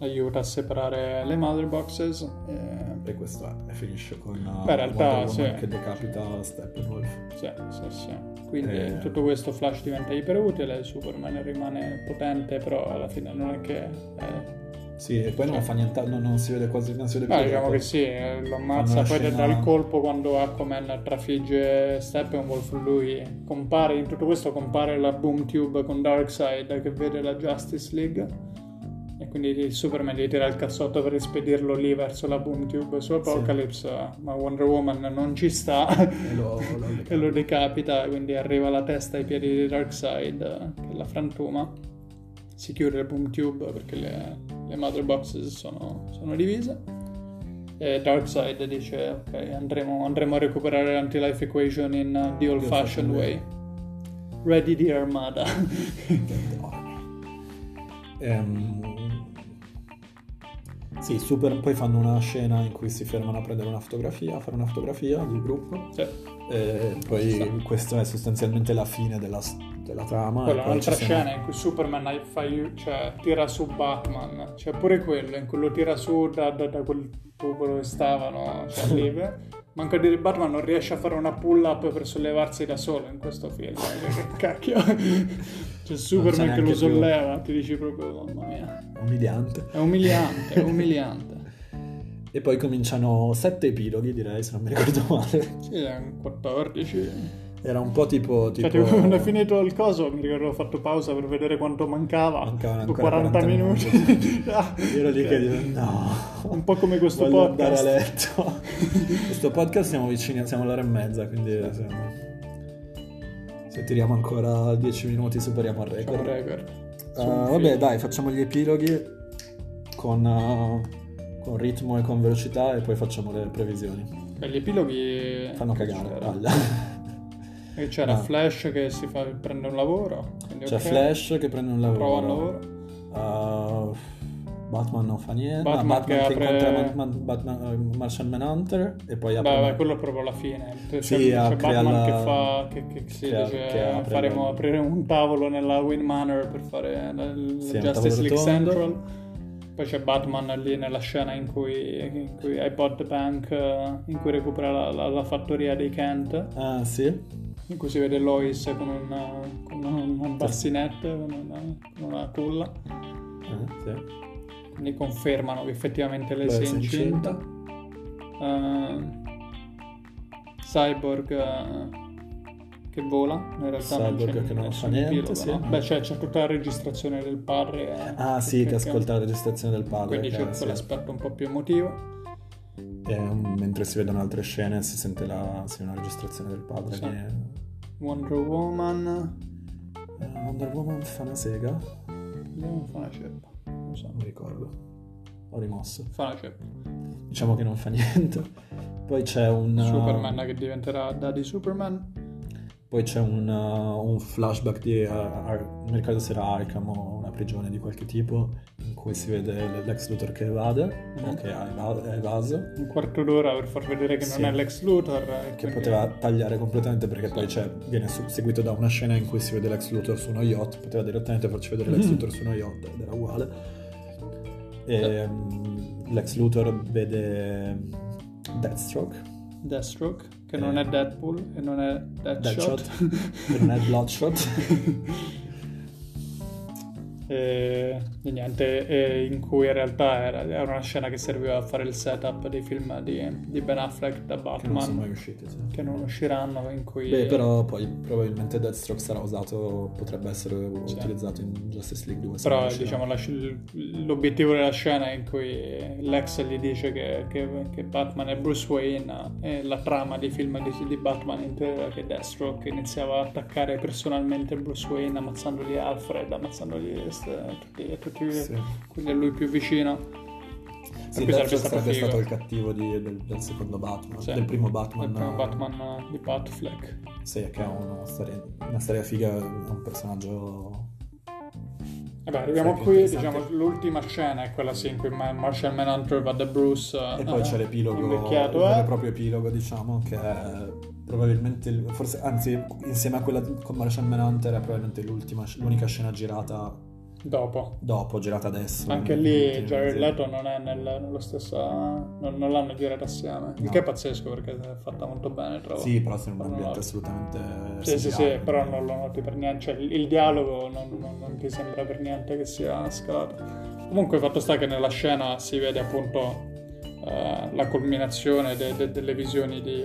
aiuta a separare le mother boxes. e- e questo è, e finisce con uh, Beh, in realtà, Wonder Woman sì. che decapita Steppenwolf. Sì, sì, sì. Quindi Eh. tutto questo Flash diventa iperutile, Superman rimane potente, però alla fine non è che... eh, Sì, e poi non fa niente, non, non si vede quasi, non si vede Beh, più. diciamo che sì, eh, lo ammazza, poi scena- dal colpo quando Aquaman trafigge Steppenwolf, lui compare, in tutto questo compare la boom tube con Darkseid che vede la Justice League e quindi Superman gli tira il cazzotto per rispedirlo lì verso la boom tube su Apocalypse, ma Wonder Woman non ci sta E lo, lo- e lo decapita, quindi arriva la testa ai piedi di Darkseid che la frantuma. Si chiude il boom tube perché le, le mother boxes sono, sono divise. E Darkseid dice: Ok, andremo, andremo a recuperare l'anti-life equation in uh, the old-fashioned way. Ready the Armada. Ehm, sì, super, poi fanno una scena in cui si fermano a prendere una fotografia, a fare una fotografia del gruppo. Sì. E poi questa è sostanzialmente la fine della, della trama. Quella è un'altra scena in cui Superman fa, cioè, tira su Batman. C'è pure quello in cui lo tira su da, da- da quel tubo dove stavano. Cioè, lì, Manco a dire Batman non riesce a fare una pull up per sollevarsi da solo in questo film. che cacchio. C'è Superman che lo più. solleva, ti dici proprio, mamma mia. Umiliante. È umiliante, è umiliante. E poi cominciano sette epiloghi, direi, se non mi ricordo male. Sì, un 14. Era un po' tipo... tipo... Cioè, tipo, quando è finito il coso, mi ricordo ho fatto pausa per vedere quanto mancava. Mancavano Tipo ancora 40, 40 minuti. Ah, Io ero lì ok. che dicevo, no. Un po' come questo Voglio podcast. andare a letto. questo podcast siamo vicini, siamo all'ora e mezza, quindi se, se tiriamo ancora 10 minuti superiamo il record. record. Uh, vabbè, dai, facciamo gli epiloghi con, uh, con ritmo e con velocità e poi facciamo le previsioni. Beh, Gli epiloghi... Fanno cagare, C'era, paglia. e c'era No. Flash che si fa, prende un lavoro. C'è ok. Flash che prende un Prova un lavoro. lavoro. Uh, Batman non fa niente. Batman no, Batman che che, apre- incontra Man- Man- Batman- uh, Martian Manhunter e poi apre Beh, una- beh, quello è proprio la fine. C'è, Sì, c'è Batman alla- che fa... Che, che, sì, che- dice, che apre faremo la- aprire un tavolo nella Wayne Manor per fare la- il Sì, Justice League rotondo. Central. Poi c'è Batman lì nella scena in cui, in cui iPod Bank, eh, in cui recupera la, la- la fattoria dei Kent. Ah, sì? in cui si vede Lois con una, con una bassinette, con una, con una culla. Ah, sì. Quindi confermano che effettivamente lei Beh, si è incinta. incinta. Eh, Cyborg eh, che vola, in realtà non Cyborg c'è che non fa niente, epilogo, sì. no? Beh, c'è, c'è tutta la registrazione del padre. eh, Ah, sì, che che- ascolta la registrazione del padre. Quindi c'è sì. quell'aspetto un po' più emotivo. E, um, mentre si vedono altre scene si sente la, sì, una registrazione del padre. Sì. che- Wonder Woman. Eh, Wonder Woman fa una sega? Non fa una ceppa. Non so. Non mi ricordo. Ho rimosso. Fa una ceppa. Diciamo che non fa niente. Poi c'è un... uh, Superman che diventerà Daddy Superman. Poi c'è un, uh, un flashback di... uh, Ar- non mi ricordo se era Arkham o una prigione di qualche tipo in cui si vede l'ex Luthor che evade o Mhm. che ha evaso Un quarto d'ora per far vedere che Sì. non è l'ex Luthor. che quindi- poteva tagliare completamente perché poi c'è, viene su- seguito da una scena in cui si vede l'ex Luthor su uno yacht poteva direttamente farci vedere l'ex Mhm. Luthor su uno yacht ed era uguale e mm, l'ex Luthor vede Deathstroke Deathstroke, che Eh. non è Deadpool e non è Deadshot. Deadshot e non è Bloodshot e, e niente, e in cui in realtà era, era una scena che serviva a fare il setup dei film di, di Ben Affleck da che non Batman sono mai usciti sì. che non usciranno, in cui... Beh, però poi probabilmente Deathstroke sarà usato, potrebbe essere Sì. utilizzato in Justice League 2. se Però diciamo la l'obiettivo della scena è in cui Lex gli dice che, che- che Batman è Bruce Wayne e la trama dei film di, di Batman intera che Deathstroke iniziava a attaccare personalmente Bruce Wayne ammazzandogli Alfred, ammazzandogli st- tutti, tutti Sì. quelli a lui più vicino. Sì, cui sarebbe stato sarebbe stato il cattivo di- del, del secondo Batman, Sì. del primo Batman. Il primo eh, Batman eh, di Batfleck. Sì, che ha una storia, una storia figa, è un personaggio Vabbè, arriviamo qui, diciamo, l'ultima scena è quella sì in cui Ma- Marshall Manhunter va da Bruce E poi eh, c'è l'epilogo, il vero e eh. proprio epilogo, diciamo, che è probabilmente, il- forse, anzi, insieme a quella con Martian Manhunter è probabilmente l'unica scena girata dopo. dopo, girata adesso. Anche negli lì Jared. Leto non è nel- nello stesso... Non, non l'hanno girato assieme. Il No. che è pazzesco perché è fatta molto bene, trovo. Sì, però in un ambiente assolutamente Sì, sì, sì, però non lo noti per niente, cioè il, il dialogo non, non- non ti sembra per niente che sia scalato. Comunque il fatto sta che nella scena si vede appunto eh, la culminazione de- de- delle visioni di,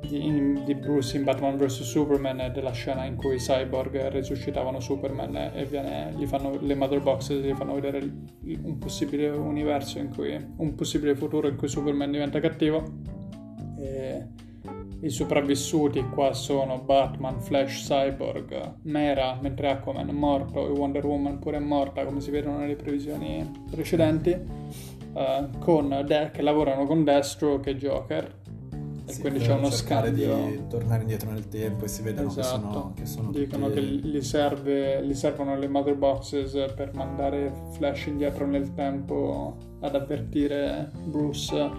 di, di Bruce in Batman vs Superman e della scena in cui i cyborg risuscitavano Superman e, viene- gli fanno, le mother boxes gli fanno vedere un possibile universo in cui un possibile futuro in cui Superman diventa cattivo e i sopravvissuti qua sono Batman, Flash, Cyborg, Mera, mentre Aquaman è morto e Wonder Woman pure è morta, come si vedono nelle previsioni precedenti, eh, con De- che lavorano con Deathstroke e Joker. E Sì, quindi c'è uno scambio. di tornare indietro nel tempo e si vedono che Esatto. sono, che sono Dicono tutti- che gli, serve, gli servono le mother boxes per mandare Flash indietro nel tempo ad avvertire Bruce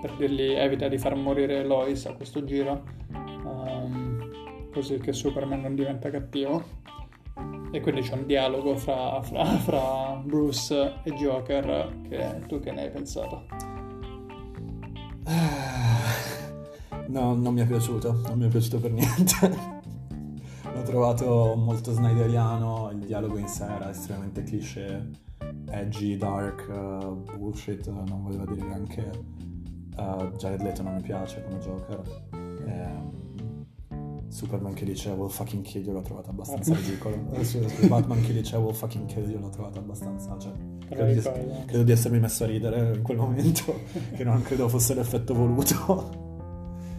per dirgli evita di far morire Lois a questo giro ehm, così che Superman non diventa cattivo e quindi c'è un dialogo fra, fra- fra Bruce e Joker che tu che ne hai pensato? No, non mi è piaciuto, non mi è piaciuto per niente. L'ho trovato molto snyderiano, il dialogo in sé era estremamente cliché, edgy, dark, uh, bullshit, non voleva dire neanche. Uh, Jared Leto non mi piace come Joker. Ehm, Superman che dice will fucking kill you l'ho trovato abbastanza ridicolo. Adesso Batman che dice will fucking kill you l'ho trovato abbastanza... Cioè, credo, di, credo di essermi messo a ridere in quel momento, che non credo fosse l'effetto voluto.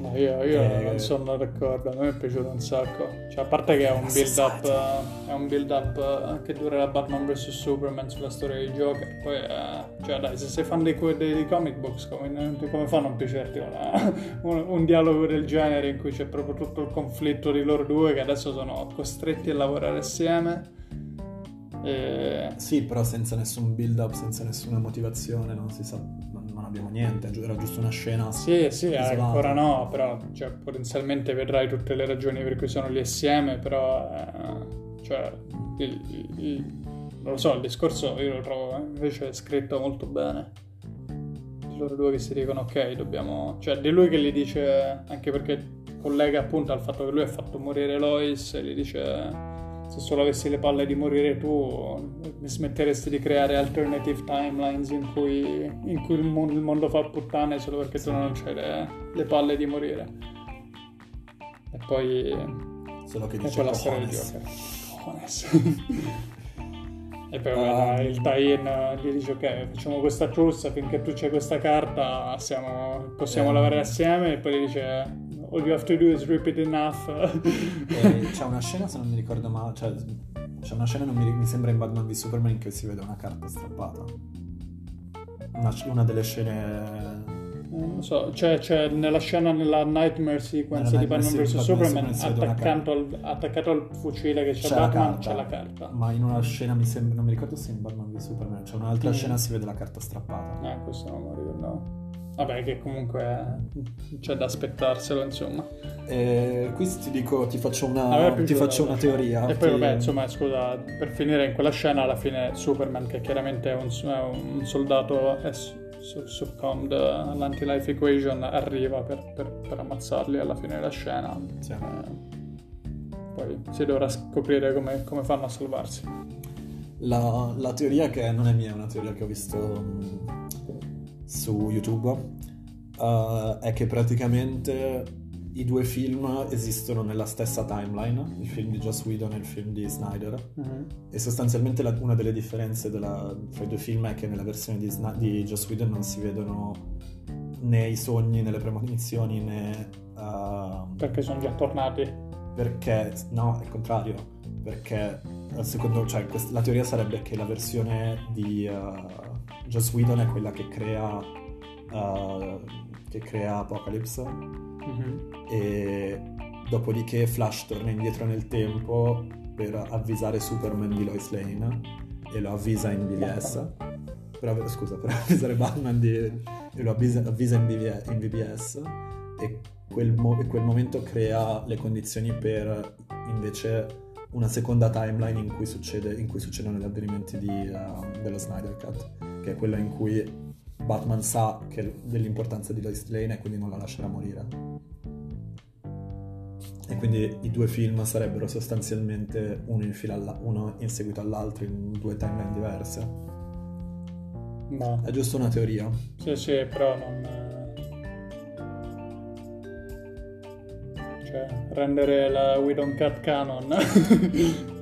No, io, io Eh, non sono d'accordo, a me è piaciuto un sacco. Cioè, a parte che è un build up, è un build up che durerà Batman vs Superman sulla storia di Joker. Poi, eh, cioè, dai, se sei fan dei, dei, dei comic books, come, come fa a non piacerti una- un, un dialogo del genere in cui c'è proprio tutto il conflitto di loro due che adesso sono costretti a lavorare assieme? E... Sì, però senza nessun build up, senza nessuna motivazione, non si sa, abbiamo niente, era giusto una scena. Sì, sì, isolata. ancora no, però cioè, potenzialmente vedrai tutte le ragioni per cui sono lì assieme, però eh, cioè, il- il- non lo so, il discorso io lo trovo eh, invece scritto molto bene. Loro due che si dicono ok, dobbiamo... cioè di lui che gli dice, anche perché collega appunto al fatto che lui ha fatto morire Lois e gli dice se solo avessi le palle di morire tu mi smetteresti di creare alternative timelines in cui, in cui il, mondo, il mondo fa puttane solo perché tu non c'hai le, le palle di morire e poi Solo che e dice poi la storia di. Joker e poi Ah. il tie-in gli dice ok facciamo questa trussa finché tu c'hai questa carta siamo- possiamo Eh. lavorare assieme e poi gli dice all you have to do is rip it enough c'è una scena, se non mi ricordo male, cioè c'è una scena, mi, mi sembra in Batman v Superman, in cui si vede una carta strappata. Una, una delle scene... Non so, c'è, c'è nella scena nella Nightmare Sequence Nella di Batman vs Superman, attaccato al, attaccato al fucile che c'è, C'è la Batman, carta. c'è la carta. Ma in una scena mi sembra, non mi ricordo se in Batman v Superman, c'è un'altra Mm. scena si vede la carta strappata. Eh, questo non lo ricordavo. Vabbè, che comunque c'è da aspettarselo, insomma. E qui ti dico, ti faccio una, ti faccio una teoria. E poi, Ti- vabbè, insomma, scusa, per finire in quella scena, alla fine Superman, che chiaramente è un, un soldato, è su- su- succumbed all'anti-life equation, arriva per, per- per ammazzarli alla fine della scena. Sì. Eh, poi si dovrà scoprire come, come fanno a salvarsi. La, la teoria che non è mia, è una teoria che ho visto mh, su YouTube, eh, è che praticamente i due film esistono nella stessa timeline, il film di Joss Whedon e il film di Snyder, Mhm. e sostanzialmente la- una delle differenze della- fra i due film è che nella versione di, Sna- di Joss Whedon non si vedono né i sogni, né le premonizioni, né... ehm, Perché sono già tornati. perché no, è il contrario. Perché eh, secondo cioè, quest- la teoria sarebbe che la versione di uh, Joss Whedon è quella che crea, eh, che crea Apocalypse Mhm. e dopodiché Flash torna indietro nel tempo per avvisare Superman di Lois Lane e lo avvisa in BBS. Per, scusa, per avvisare Batman di, e lo avvisa, avvisa in, BBS, in, BBS, e quel, mo, quel momento crea le condizioni per invece una seconda timeline in cui, succede, in cui succedono gli avvenimenti di, uh, dello Snyder Cut, che è quella in cui Batman sa dell'importanza di Lois Lane e quindi non la lascerà morire. E quindi i due film sarebbero sostanzialmente uno in, alla, uno in seguito all'altro in due timeline diverse. No. È giusto una teoria. Sì, sì, però non... Cioè, rendere la We Don't Cut canon.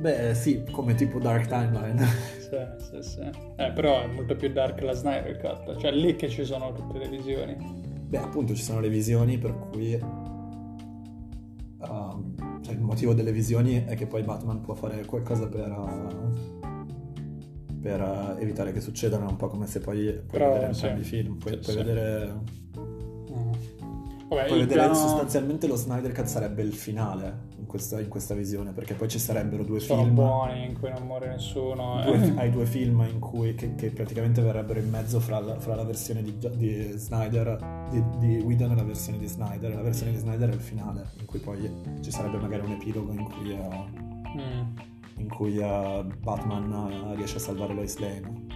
Beh, sì, come tipo Dark Timeline. Sì, sì, sì. Eh, però è molto più dark la Snyder Cut. Cioè, lì che ci sono tutte le visioni. Beh, appunto, ci sono le visioni per cui... Uh, cioè, il motivo delle visioni è che poi Batman può fare qualcosa per... Uh, per uh, evitare che succedano, un po' come se poi puoi però, vedere entrambi i film. Puoi, puoi vedere... Vabbè, puoi vedere piano... sostanzialmente lo Snyder Cut sarebbe il finale questa, in questa visione, perché poi ci sarebbero due Sono film. buoni in cui non muore nessuno. Due, eh. hai due film in cui, che, che, praticamente verrebbero in mezzo fra la, fra la versione di, di Snyder, di, di, Whedon e la versione di Snyder. La versione di Snyder è il finale, in cui poi ci sarebbe magari un epilogo in cui, uh, mm. in cui uh, Batman uh, riesce a salvare Lois Lane.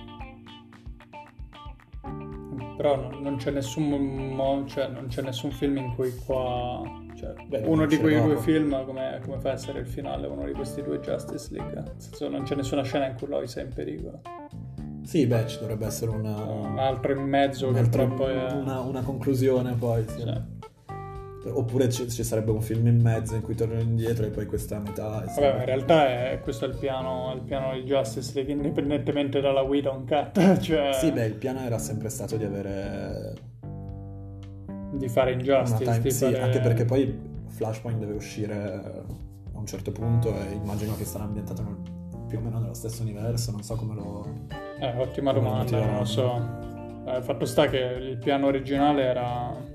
Però non c'è nessun, cioè, non c'è nessun film in cui qua cioè, Beh, uno di quei due film, come, come, fa a essere il finale, uno di questi due Justice League? Nel senso, non c'è nessuna scena in cui Lois è in pericolo. Sì, beh, ci dovrebbe essere una... un altro in mezzo un altro, che poi è... una, una, conclusione poi, sì. Sì. Oppure ci, ci, sarebbe un film in mezzo in cui tornano indietro e poi questa metà. Vabbè, in realtà è, questo è il piano, il piano di Justice League, indipendentemente dalla Whedon Cut. cioè... Sì, beh, il piano era sempre stato di avere di fare Injustice. Time, di sì, fare... anche perché poi Flashpoint deve uscire a un certo punto e immagino che sarà ambientato nel, più o meno nello stesso universo, non so come lo... Eh, ottima domanda, non lo so. Eh, fatto sta che il piano originale era...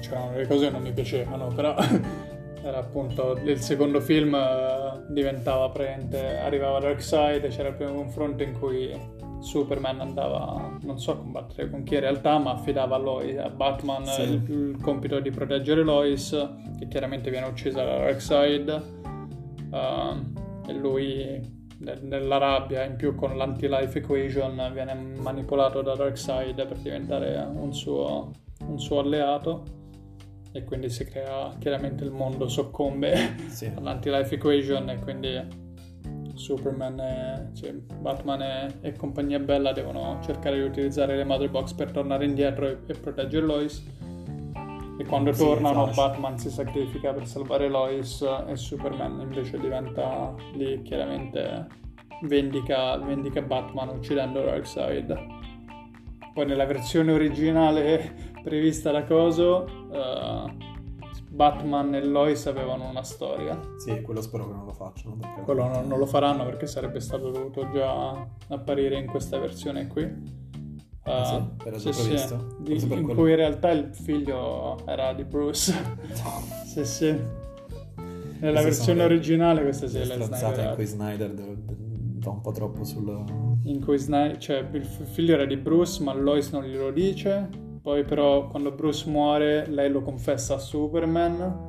c'erano delle cose che non mi piacevano, però era appunto il secondo film eh, diventava praticamente arrivava Darkseid c'era il primo confronto in cui Superman andava, non so a combattere con chi in realtà, ma affidava a, Lois, a Batman sì. il, il, compito di proteggere Lois, che chiaramente viene uccisa da Darkseid, uh, e lui nella rabbia, in più con l'anti-life equation, viene manipolato da Darkseid per diventare un suo, un suo alleato e quindi si crea chiaramente il mondo soccombe sì. all'anti-life equation e quindi Superman, e, cioè Batman e, e, compagnia bella devono cercare di utilizzare le Mother Box per tornare indietro e, e proteggere Lois. E quando sì, tornano Flash. Batman si sacrifica per salvare Lois e Superman invece diventa lì chiaramente vendica, vendica Batman uccidendo Darkseid. Poi nella versione originale prevista da Coso... Uh, Batman e Lois avevano una storia. Sì, quello spero che non lo facciano. Quello non, non, lo faranno perché sarebbe stato dovuto già apparire in questa versione qui. Uh, ah, sì, ah, era già sì? Sì, di, in quello. cui in realtà il figlio era di Bruce. No. sì, sì. Nella queste versione originale questa sì è la Snyder. in cui Snyder va un po' troppo sul... In cui Snyder, cioè il figlio era di Bruce ma Lois non glielo dice poi però quando Bruce muore lei lo confessa a Superman.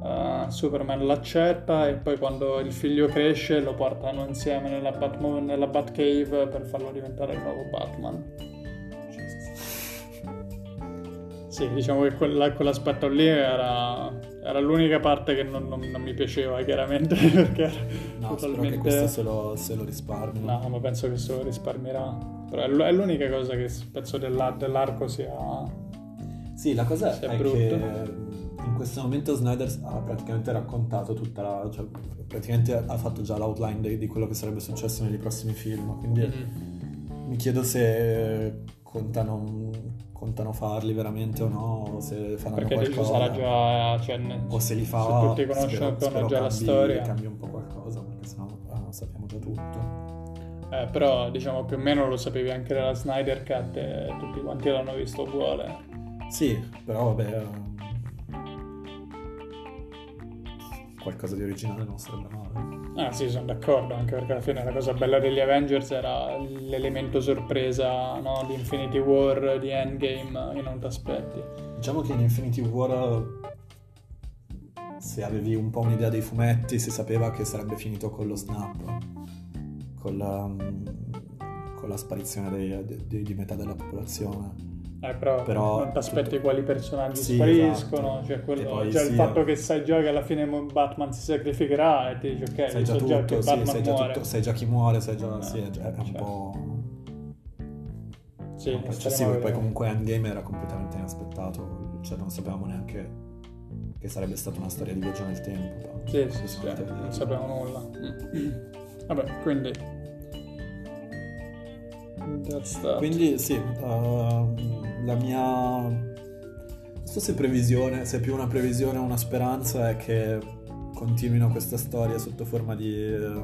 Uh, Superman l'accetta e poi quando il figlio cresce lo portano insieme nella, Batman, nella Batcave per farlo diventare il nuovo Batman. Sì, diciamo che quella, quell'aspetto lì era, era, l'unica parte che non, non, non mi piaceva, chiaramente, perché era no, totalmente... che questo se lo, se lo risparmi. No, ma penso che se lo risparmierà. Però è l'unica cosa che penso dell'ar- dell'arco sia. Sì, la cosa è brutto. che in questo momento Snyder ha praticamente raccontato tutta la. cioè praticamente ha fatto già l'outline di, di quello che sarebbe successo nei prossimi film. Quindi mm-hmm. mi chiedo se contano, contano farli veramente o no, o se fanno Perché qualcosa. sarà già. Cioè, o se li fa. Se tutti conoscono spero, già la storia. Cambia un po' qualcosa, perché sennò ah, sappiamo già tutto. Eh, però diciamo più o meno lo sapevi anche della Snyder Cut e tutti quanti l'hanno visto uguale. Sì, però vabbè... qualcosa di originale non sarebbe male. Ah sì, sono d'accordo, anche perché alla fine la cosa bella degli Avengers era l'elemento sorpresa no? di Infinity War, di Endgame, che non ti aspetti. Diciamo che in Infinity War, se avevi un po' un'idea dei fumetti, si sapeva che sarebbe finito con lo snap, con la, con la sparizione dei, di, di metà della popolazione. Eh, però, Però non ti aspetti tutto- quali personaggi Sì, spariscono, esatto. cioè, quello- cioè sì, il fatto eh. che sai già che alla fine Batman si sacrificherà e ti dici ok, sai già so già che tutto, sì, Batman sai già, muore. tutto, sai già chi muore, sai già, Eh, sì, è, un cioè, po'... Sì, un po' staremo eccessivo e poi comunque Endgame era completamente inaspettato, cioè non sapevamo neanche che sarebbe stata una storia di viaggio nel tempo. però Sì, sì, sì, a non sapevamo nulla. Vabbè, quindi... Quindi sì, ehm, la mia... Non so se previsione, se è più una previsione o una speranza è che continuino questa storia sotto forma di... eh,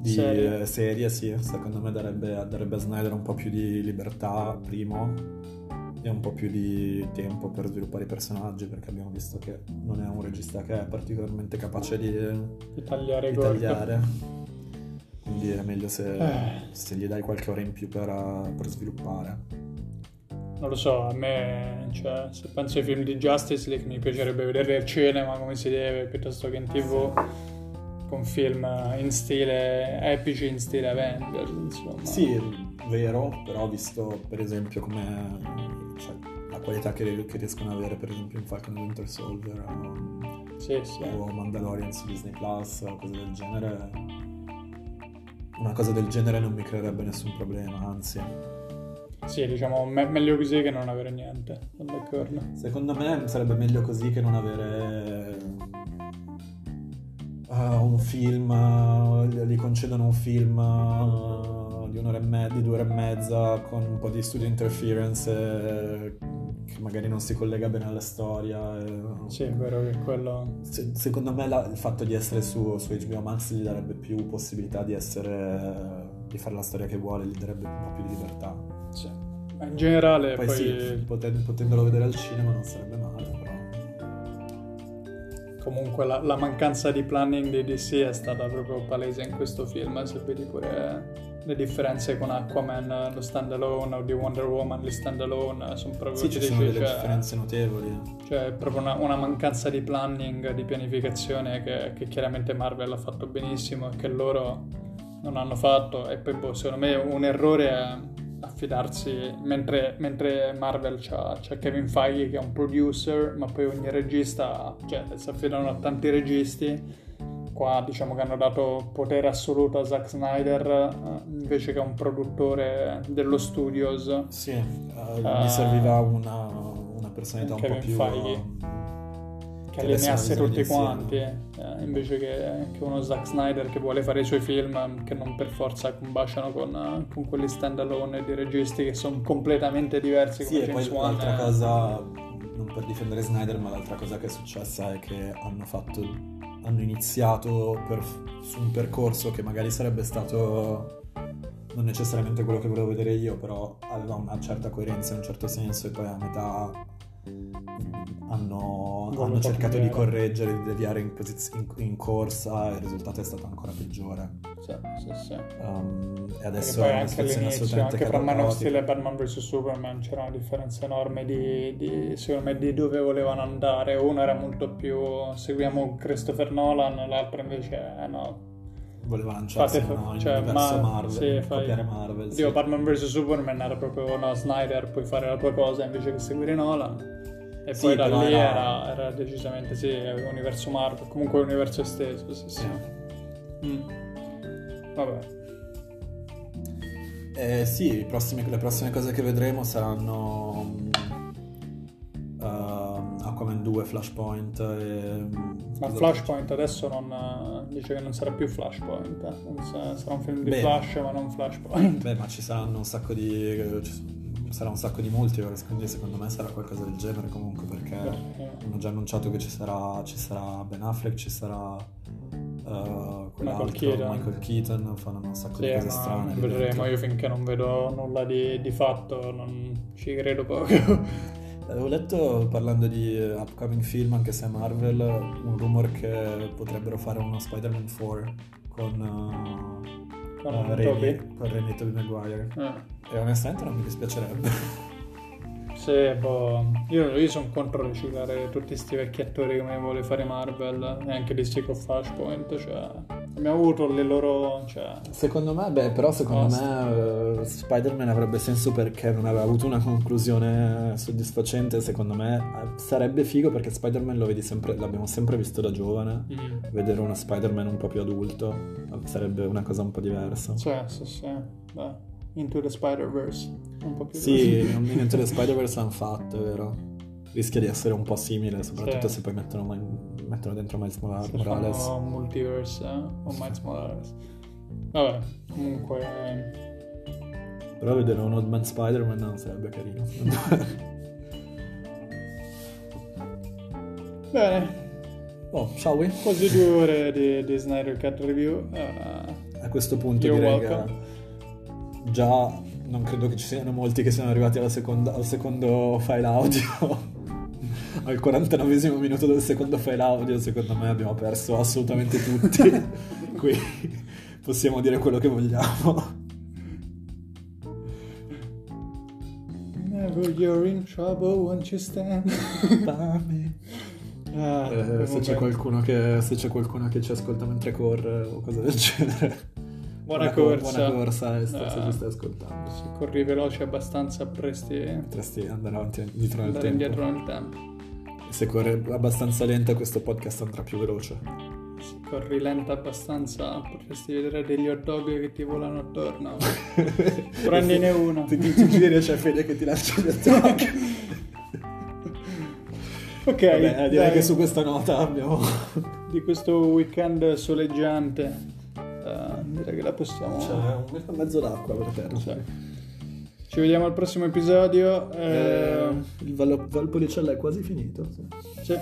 di Serie. eh, serie, sì, secondo me darebbe, darebbe a Snyder un po' più di libertà, primo, e un po' più di tempo per sviluppare i personaggi, perché abbiamo visto che non è un regista che è particolarmente capace di, di tagliare di tagliare. Quindi è meglio se, Eh. se gli dai qualche ora in più per, uh, per sviluppare. Non lo so, a me, cioè, se penso ai film di Justice League mi piacerebbe vederli al cinema come si deve, piuttosto che in tv, con film in stile epici, in stile Avengers, insomma. Sì, vero, però ho visto per esempio come cioè, la qualità che, che riescono ad avere per esempio in Falcon Winter Soldier o, Sì, sì. o Mandalorian su Disney Plus o cose del genere. Una cosa del genere non mi creerebbe nessun problema, anzi. Sì, diciamo, me- meglio così che non avere niente, sono d'accordo. Secondo me sarebbe meglio così che non avere ah, un film, ah, gli concedono un film ah, di un'ora e mezza, di due ore e mezza con un po' di studio interference eh, che magari non si collega bene alla storia. eh. Sì, è vero che quello... Se- secondo me la- il fatto di essere su, su HBO Max gli darebbe più possibilità di essere di fare la storia che vuole, gli darebbe un po' più di libertà. In generale, Poi, poi... sì, poten- potendolo vedere al cinema non sarebbe male, però. Comunque la, la mancanza di planning di DC è stata proprio palese in questo film, se vedi pure le differenze con Aquaman, lo standalone, o di Wonder Woman, gli standalone, sono proprio... Sì, ci sono delle cioè, differenze notevoli. Cioè, è proprio una, una mancanza di planning, di pianificazione che, che chiaramente Marvel ha fatto benissimo e che loro non hanno fatto. E poi, boh, secondo me, un errore è affidarsi, mentre, mentre Marvel c'ha, c'ha Kevin Feige che è un producer, ma poi ogni regista, cioè, si affidano a tanti registi. Qua diciamo che hanno dato potere assoluto a Zack Snyder eh, invece che a un produttore dello studios. Sì, Ah. gli serviva una, una personalità un po' Kevin più... Feige. Che una allineasse tutti quanti eh, invece che, che uno Zack Snyder che vuole fare i suoi film eh, che non per forza combaciano con, eh, con quelli standalone di registi che sono completamente diversi Sì, e poi l'altra eh. cosa, non per difendere Snyder, ma l'altra cosa che è successa è che hanno fatto hanno iniziato per- su un percorso che magari sarebbe stato non necessariamente quello che volevo vedere io, però aveva una certa coerenza in un certo senso e poi a metà hanno, hanno cercato di correggere, di deviare in, posiz- in- in corsa e il risultato è stato ancora peggiore. sì, sì, sì. Um, e adesso è una anche situazione assolutamente anche fra Man of. Steel e Batman vs Superman c'era una differenza enorme di, di, secondo me, di dove volevano andare. Uno era molto più seguiamo Christopher Nolan, l'altro invece eh, no, voleva lanciarsi Fate- no, in cioè, ma- Marvel, sì, fai- copiare Marvel. Dio, sì. Batman vs Superman era proprio no, Snyder, puoi fare la tua cosa invece che seguire Nolan. E Sì, poi da lì era- era... era decisamente sì, universo Marvel, comunque universo esteso, sì, sì. Mm. Vabbè, Eh, sì, i prossimi- le prossime cose che vedremo saranno ehm, Aquaman 2, Flashpoint e... ma cosa- Flashpoint adesso non dice che non sarà più Flashpoint, eh. Sarà un film di Beh. Flash ma non Flashpoint. Beh, ma ci saranno un sacco di... ci sarà un sacco di multiverse, quindi secondo me sarà qualcosa del genere comunque, perché Eh, hanno già annunciato che ci sarà, ci sarà Ben Affleck, ci sarà... eh, quell'altro, Michael Keaton. Michael Keaton, fanno un sacco Sì, di cose ma strane. vedremo, io finché non vedo nulla di, di fatto non ci credo poco. Avevo letto, parlando di eh, upcoming film, anche se è Marvel, un rumor che potrebbero fare uno Spider-Man 4 con, uh, Con uh, Tobey? Raimi, con e Tobey Maguire. Eh. E onestamente non mi dispiacerebbe. Sì, boh, io, io sono contro riciclare tutti questi vecchi attori come vuole fare Marvel e anche di Stick of Flashpoint, cioè abbiamo avuto le loro, cioè, Secondo me, beh, però secondo Basta. me eh, Spider-Man avrebbe senso perché non aveva avuto una conclusione soddisfacente. Secondo me eh, sarebbe figo perché Spider-Man lo vedi sempre, l'abbiamo sempre visto da giovane. mm, Vedere uno Spider-Man un po' più adulto sarebbe una cosa un po' diversa. cioè, sì, sì, beh, Into the Spider-Verse, un po' più Sì, in Into the Spider-Verse l'hanno fatto, vero? Rischia di essere un po' simile, soprattutto Sì. se poi mettono, mettono dentro Miles Mora- Se Morales. fanno Multiverse eh, o Miles Morales. Vabbè, comunque, Però vedere un Old Man Spider-Man non sarebbe carino. bene, oh, shall we? quasi due ore di, di Snyder Cut Review. eh, A questo punto You're direi welcome. che già non credo che ci siano molti che siano arrivati seconda- al secondo file audio. al 49 minuto del secondo file audio, secondo me abbiamo perso assolutamente tutti. Qui possiamo dire quello che vogliamo. Never you're in trouble once you stand. Ah, Eh, se, c'è che, se c'è qualcuno che ci ascolta mentre corre o cose del genere. Buona cor- corsa. Buona corsa, eh, se Ah. ci stai ascoltando. Se corri veloce abbastanza potresti Potresti andare avanti indietro nel andare tempo. indietro nel tempo. Se corre abbastanza lenta questo podcast andrà più veloce. Se corri lenta abbastanza potresti vedere degli hot dog che ti volano attorno. Prendine uno. Ti, ti, ti giri e c'è Fede che ti lancia gli attacchi. Ok, Vabbè, direi dai, che su questa nota abbiamo... di questo weekend soleggiante direi che la possiamo... C'è un metro e mezzo d'acqua per terra. Cioè, Ci vediamo al prossimo episodio. Eh, eh, il Val- Valpolicella è quasi finito. sì. Sì,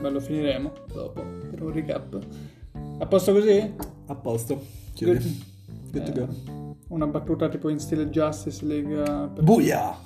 ma lo finiremo dopo per un recap. A posto così? A posto. Good. Good to Eh, go. Una battuta tipo in stile Justice League. eh, per- Buia!